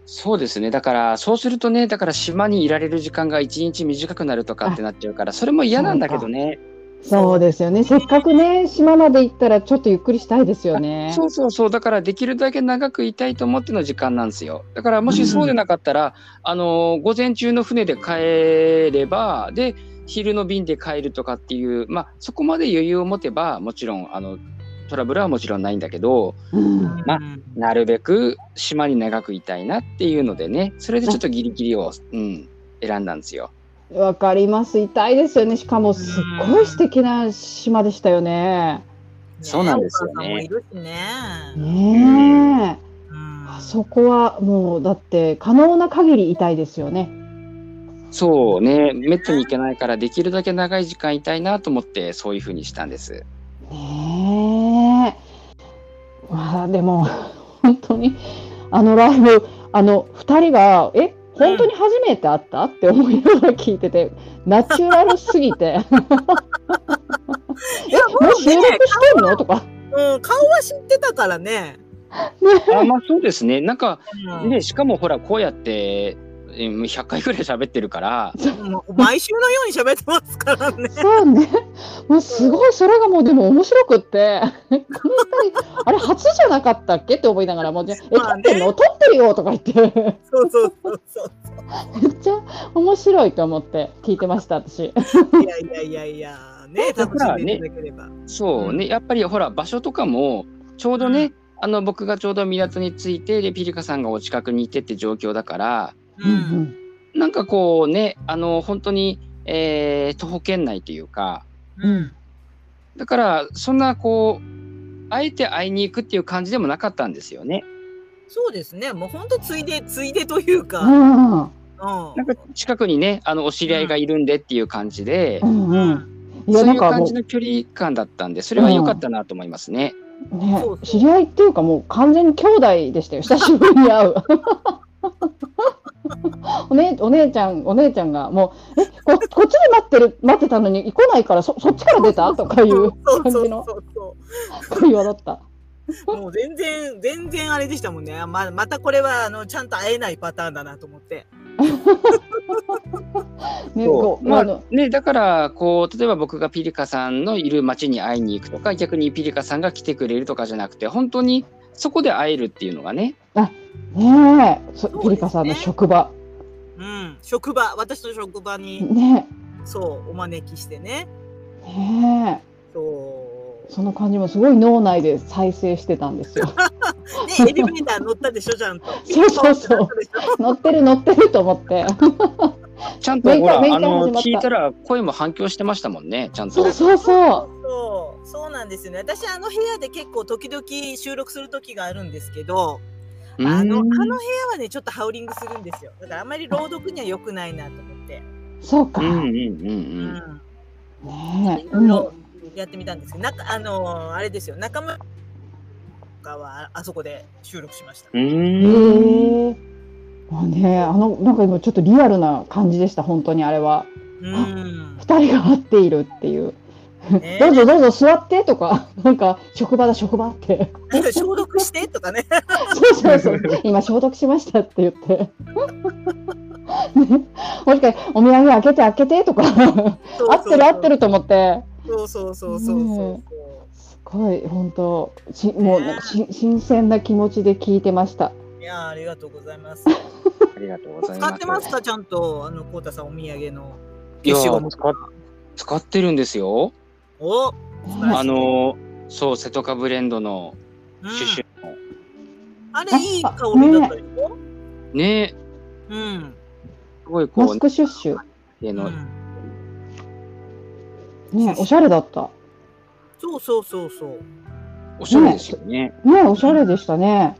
S2: そうですね。だから、そうするとね、だから島にいられる時間が一日短くなるとかってなっちゃうから、それも嫌なんだけどね。
S3: そうですよね。せっかくね、島まで行ったらちょっとゆっくりしたいですよね。
S2: そうそうそう。だから、できるだけ長くいたいと思っての時間なんですよ。だから、もしそうでなかったら、あの、午前中の船で帰れば、で、昼の便で帰るとかっていう、まあ、そこまで余裕を持てば、もちろん、あの、トラブルはもちろんないんだけど、
S3: うん
S2: まあ
S1: うん
S2: なるべく島に長くいたいなっていうのでね、それでちょっとギリギリを、うん、選んだんですよ。
S3: わかります。痛いですよね。しかもすっごい素敵な島でしたよね。
S2: そうなんですよね
S1: ね。
S3: ねえ。
S1: うん
S3: あそこはもうだって可能な限り痛いですよね。
S2: そうね、めったに行けないから、できるだけ長い時間いたいなと思って、そういうふうにしたんです。
S3: ねえ。まあでも *laughs* 本当にあのライブあの二人がえ本当に初めて会った？って思いながら聞いててナチュラルすぎて。*laughs* えもう収録してんの？とか。
S1: うん、顔は知ってたからね。
S2: あまあそうですね。なんか、
S1: うん。
S2: ね、しかもほら、こうやって、えー100回ぐらい喋ってるから、
S1: 毎週のように喋ってますからね。
S3: そうね。もうすごい、それがもうでも面白くって、この二人、あれ初じゃなかったっけって思いながら、もうじゃえ、撮ってんの？撮ってるよとか言って、
S1: そうそうそうそう。
S3: めっちゃ面白いと思って聞いてました、私。
S1: いやいやいやいや、ね、楽しんでいただければ。
S2: そうね、やっぱりほら、場所とかも、ちょうどね、
S1: うん
S2: あの、僕がちょうど港に着いて、で、ピリカさんがお近くにいてって状況だから、
S1: う。
S3: うんん
S2: なんかこうね、あの、本当に、えー徒歩圏内というか、
S1: うん。
S2: だから、そんなこう、あえて会いに行くっていう感じでもなかったんですよね。
S1: そうですね。もう本当ついで、ついでという
S3: う
S1: か。
S3: ん。
S1: うん。
S2: なんか近くにね、あの、お知り合いがいるんでっていう感じで
S3: う、ん
S1: う
S3: うん。
S1: ん。
S3: いや、
S2: そう
S3: ないんかも
S2: う感じの距離感だったんで、それは良かったなと思いますね。
S3: う、ね
S1: そうそう、
S3: 知り合いっていうかもう完全に兄弟でしたよ。久しぶりに会う。*gasps* お姉お姉ちゃん、お姉ちゃんがもう、え、こ *laughs* こっちで待ってる、待ってたのに来ないから、そそっちから出た？とかいう
S1: そう
S3: 感じの
S1: そうそうそ
S3: 会話だった。
S1: う。もう全然、全然あれでしたもんね。ままたこれは、あの、ちゃんと会えないパターンだなと思って。*laughs*
S3: ね、
S2: まあ
S3: あの、
S2: ね、だからこう例えば僕がピリカさんのいる町に会いに行くとか逆にピリカさんが来てくれるとかじゃなくて本当にそこで会えるっていうのがね
S3: ねえ、
S1: ね
S3: ピリカさんの職場。
S1: うん。職場、私の職場に、
S3: ね
S1: そう、お招きしてね。
S3: ね
S1: そう。
S3: え、その感じもすごい脳内で再生してたんですよ。*laughs*
S1: ね、エレベーター乗ったでしょ、ちゃんと。
S3: そうそうそう
S1: 乗っ
S3: てる乗ってると思って。
S2: ちゃんとほらあの聞いたら声も反響してましたもんねちゃんと
S3: そうそうそう。
S1: そう、そうなんですよね。私、あの部屋で結構時々収録する時があるんですけど、あの、あの部屋はね、ちょっとハウリングするんですよ。だからあんまり朗読には良くないなと思って。
S3: そうか。
S2: うんうんうんう
S1: うん
S2: ん
S3: ねえ。
S1: いろいろやってみたんですけど、なんか、あのあれですよ、中村とかはあそこで収録しました。
S3: へえ。まあね、あの、なんか今ちょっとリアルな感じでした、本当にあれは。
S1: うん。
S3: 二人が会っているっていう。
S1: ね
S3: どうぞどうぞ座ってとか、なんか職場だ職場って。
S1: 消毒してとかね。
S3: そうそうそう。今消毒しましたって言って。ね、*laughs* もしかしてお土産開けて開けてとか、合ってる合ってると思って。
S1: そうそうそうそうそう。
S3: すごい本当しもうなんかし新鮮な気持ちで聞いてました。
S1: いやーありがとうございます。*laughs*
S2: ありがとうございます
S1: 使ってますかちゃんと、あの、こうたさんお土産の
S2: 使ってるんですよ
S1: お、
S3: ね
S2: あのそう瀬戸カブレンドの
S1: うん
S2: シュシュの
S1: あれいい香りだったでしょ？
S2: ね
S1: うん。
S2: すごいこう
S3: マスクシュッシュ。
S2: 手の
S1: うん
S3: ねおしゃれだった。
S1: そうそうそうそう。
S2: おしゃれですよね
S3: ねおしゃれでしたね。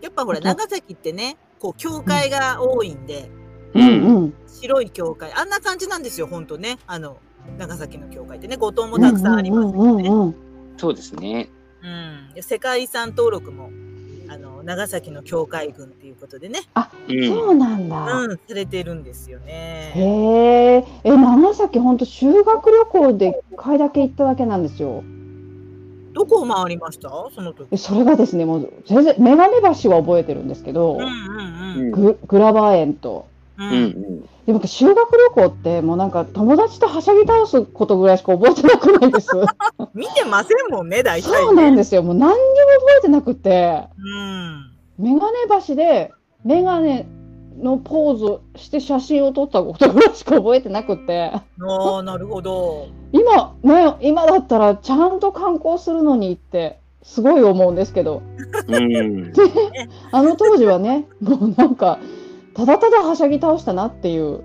S1: やっぱほら、長崎ってね、こう、教会が多いんで、
S3: うんうん。
S1: 白い教会、あんな感じなんですよ、ほんとね。あの、長崎の教会ってね、五島もたくさんあります
S3: うんうん
S1: ね。
S3: うんうん。
S2: そうですね
S1: うん。で世界遺産登録も、あの、長崎の教会群っていうことでね、
S2: うん
S3: そうなんだ。
S1: うん、されてるんですよね。
S3: へえ。え長崎本当修学旅行で一回だけ行っただけなんですよ。
S1: どこを回りました？その時。
S3: えそれがですねもう全然眼鏡橋は覚えてるんですけど、
S1: うんうんうん。
S3: ググラバー園と。
S1: う
S2: うんん
S3: でも修学旅行ってもうなんか友達とはしゃぎ倒すことぐらいしか覚えてなくないです？*laughs*
S1: 見てませんもんね、大体、ね。
S3: そうなんですよ。もう何にも覚えてなくて、
S1: うん。
S3: 眼鏡橋で眼鏡のポーズして写真を撮ったことぐらいしか覚えてなくて、
S1: ああ、なるほど。
S3: 今ね、今だったらちゃんと観光するのにってすごい思うんですけど、
S2: うん
S3: あの当時はね、もうなんかただただはしゃぎ倒したなっていう。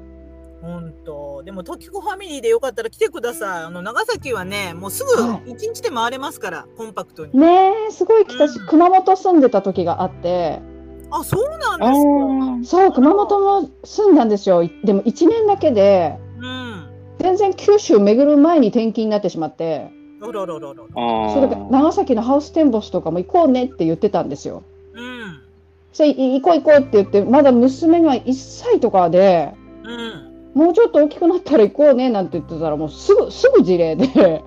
S1: 本当。でも、トキコファミリーでよかったら来てください。あの、長崎はね、もうすぐ
S3: は
S1: 一日で回れますから、コンパクトに。
S3: ねえ、すごい来たし、
S1: うん
S3: 熊本住んでた時があって、
S1: あ、そうなん
S2: あ
S1: ですか。
S3: そう、熊本も住んだんですよ。でも1年だけで、
S1: うん。
S3: 全然九州巡る前に転勤になってしまって、それで長崎のハウステンボスとかも行こうねって言ってたんですよ。
S1: うん。
S3: それい行こう行こうって言って、まだ娘が1歳とかで、
S1: うん。
S3: もうちょっと大きくなったら行こうねなんて言ってたら、もうすぐ、すぐ事例で、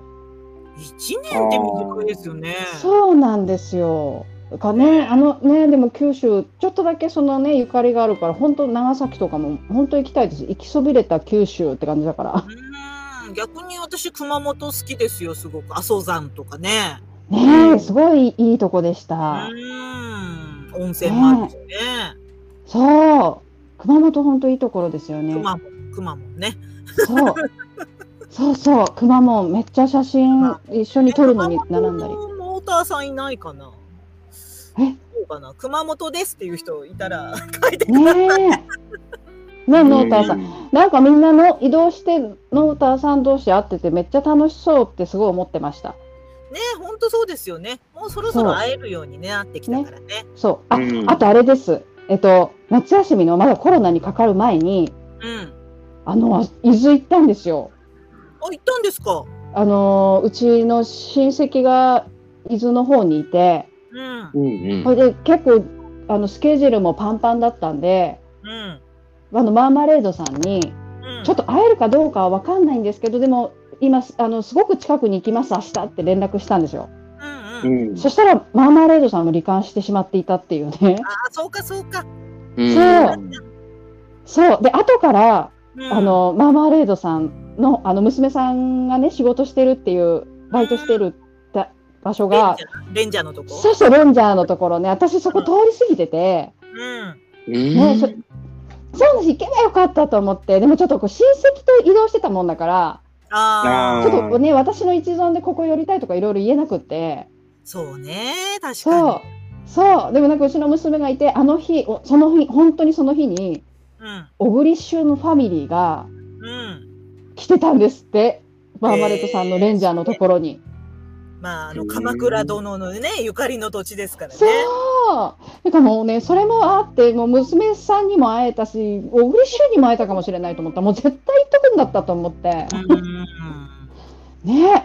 S1: 一年って短いですよね。
S3: そうなんですよ。かね、あのね、でも九州、ちょっとだけそのね、ゆかりがあるから、本当長崎とかも、本当行きたいです。行きそびれた九州って感じだから。
S1: うーん、逆に私、熊本好きですよ、すごく。阿蘇山とかね。
S3: ねえ、すごいいいとこでし
S1: う
S3: た。
S1: ーん、温泉もあるしね。
S3: そう。熊本本当いいところですよね。
S1: 熊本、熊本ね。
S3: そう。そうそう、熊本めっちゃ写真一緒に撮るのに並んだり。
S1: モーターさんいないかな
S3: え？
S1: そうかな？熊本ですっていう人いたら書いてください。
S3: ねえ。ねノーターさん。なんかみんなの移動してノーターさん同士会っててめっちゃ楽しそうってすごい思ってました。
S1: ね本当そうですよね。もうそろそろ会えるように、ね、なってきたからね。
S3: そう。あ、
S2: うん
S3: あとあれです。えっと、夏休みのまだコロナにかかる前に、
S1: うん。
S3: あの、伊豆行ったんですよ。
S1: あ、行ったんですか？
S3: あの、うちの親戚が伊豆の方にいて、
S1: うん。
S2: うんうん
S3: それで結構、あの、スケジュールもパンパンだったんで、
S1: うん。
S3: あの、マーマレードさんに、
S1: うん。
S3: ちょっと会えるかどうかはわかんないんですけど、でも、今、あの、すごく近くに行きます、明日って連絡したんですよ。
S1: うんうん。
S2: うん
S3: そしたら、マーマレードさんも罹患してしまっていたっていうね。
S1: あ、そうかそうか。
S2: うん
S3: そうそう。で、後から、
S1: うん、
S3: あの、マーマレードさんの、あの、娘さんがね、仕事してるっていう、バイトしてるた場所が
S1: レンジ、ャーのとこ？
S3: そうそう、レンジャーのところね、私そこ通り過ぎてて、
S1: うん。
S2: うん
S3: ね、そそうなんです、行けばよかったと思って、でもちょっとこう親戚と移動してたもんだから、
S1: ああ
S3: ちょっとね、私の一存でここ寄りたいとかいろいろ言えなくって、
S1: そうね。確かに。
S3: そう、そう、でもなんかうちの娘がいて、あの日、おその日、本当にその日に、
S1: うん。
S3: 小栗旬のファミリーが
S1: うん。
S3: 来てたんですって、バーバレットさんのレンジャーのところに。
S1: まあ、あの、鎌倉殿のね、ゆかりの土地ですからね。
S3: そう。なんかもうね、それもあって、もう娘さんにも会えたし、小栗旬にも会えたかもしれないと思ったら、もう絶対行っとくんだったと思って。
S1: うん。
S3: ね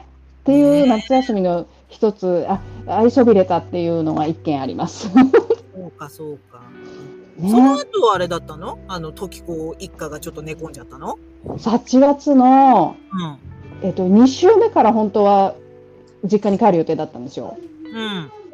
S3: っていう夏休みの一つ、あ、愛そびれたっていうのが一件あります。
S1: そうか、そうか。その
S3: ね、
S1: 後はあれだったの？あの、時子一家がちょっと寝込んじゃったの
S3: ？8月の、
S1: うん。
S3: えっと、2週目から本当は実家に帰る予定だったんですよ。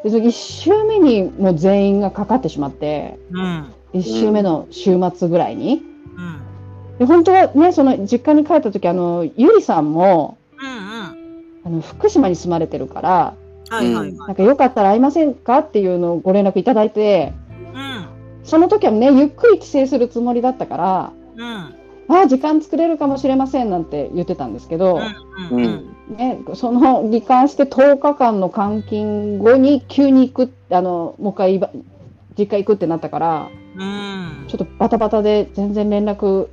S1: うん。
S3: で、1週目にもう全員がかかってしまって、
S1: うん。
S3: 1週目の週末ぐらいに。
S1: うん。
S3: で、本当はね、その実家に帰った時、あの、ゆりさんも、
S1: うん。うん。
S3: あの、福島に住まれてるから、
S1: はいはいはい。
S3: なんかよかったら会いませんかっていうのをご連絡いただいて、
S1: うん。
S3: その時はね、ゆっくり帰省するつもりだったから、
S1: うん。
S3: ああ、時間作れるかもしれませんなんて言ってたんですけど、
S1: うん。
S2: う
S1: うん。
S2: ん
S3: ね、その罹患して10日間の監禁後に急に行く、あの、もう一回いば実家行くってなったから、
S1: うん。
S3: ちょっとバタバタで全然連絡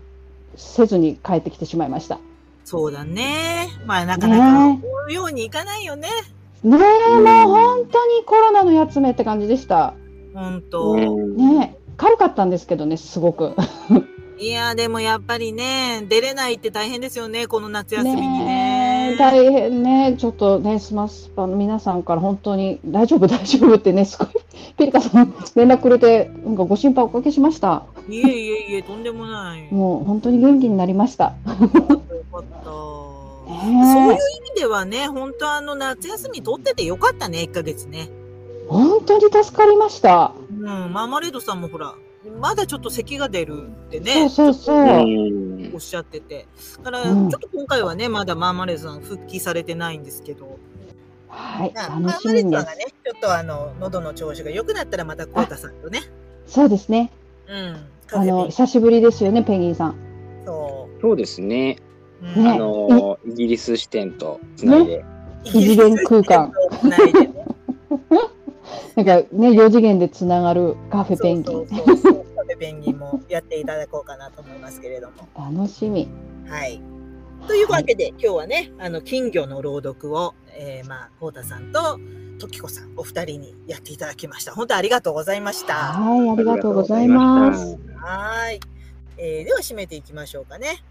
S3: せずに帰ってきてしまいました。
S1: そうだね。まあ、なかなか
S3: ね
S1: こういうようにいかないよね。
S3: ねえ、もう本当にコロナのやつめって感じでした。
S1: ほんと。
S2: うん
S3: ねえ、軽かったんですけどね、すごく。
S1: いや、でもやっぱりね、出れないって大変ですよね、この夏休みに
S3: ね
S1: ね
S3: え。大変ね、ちょっとね、スマスパの皆さんから本当に大丈夫、大丈夫ってね、すごい、ピリカさん、連絡くれて、なんかご心配おかけしました。
S1: いえいえいえ、とんでもない。よ
S3: もう本当に元気になりました。
S1: かった。
S3: ね
S1: そういう
S3: え
S1: 意味ではね、本当あの夏休み取っててよかったね、1ヶ月ね。
S3: 本当に助かりました。
S1: うん、マーマレードさんもほら、まだちょっと咳が出るって
S3: そう
S1: ね、
S3: そうそう。
S2: うん
S1: おっしゃってて。だから、
S3: うん
S1: ちょっと今回はね、まだマーマレードさん復帰されてないんですけど、
S3: はい、楽し
S1: ーマレ
S3: みです。
S1: ードさんがね、ちょっとあの、喉の調子が良くなったらまたコウタさんとね、
S3: そうですね。
S1: うん、
S3: あの久しぶりですよね、ペンギンさん。
S1: そ
S2: そうです
S3: ね。
S2: あのイギリス支店とつないで。
S3: 異次元空間
S1: つないでね
S3: なんかね、4次元でつながるカフェペンギン。
S1: そうそうそうカフェペンギンもやっていただこうかなと思いますけれども。*laughs*
S3: 楽しみ。
S1: はい。というわけで、今日はね、あの、金魚の朗読を、えー、まあ、こうたさんと、ときこさん、お二人にやっていただきました。本当ありがとうございました。
S3: はい、ありがとうございます。
S1: はい。えー、では締めていきましょうかね。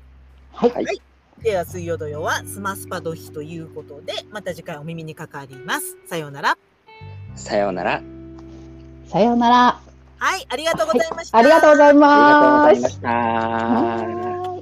S3: はい、
S2: はい
S1: では、水曜土曜はスマスパド日ということで、また次回お耳にかかります。さようなら。
S2: さようなら。
S3: さようなら。
S1: はい、ありがとうございました。
S3: ありがとうござい
S2: ありがとうご
S3: ます
S2: ざいまし。た。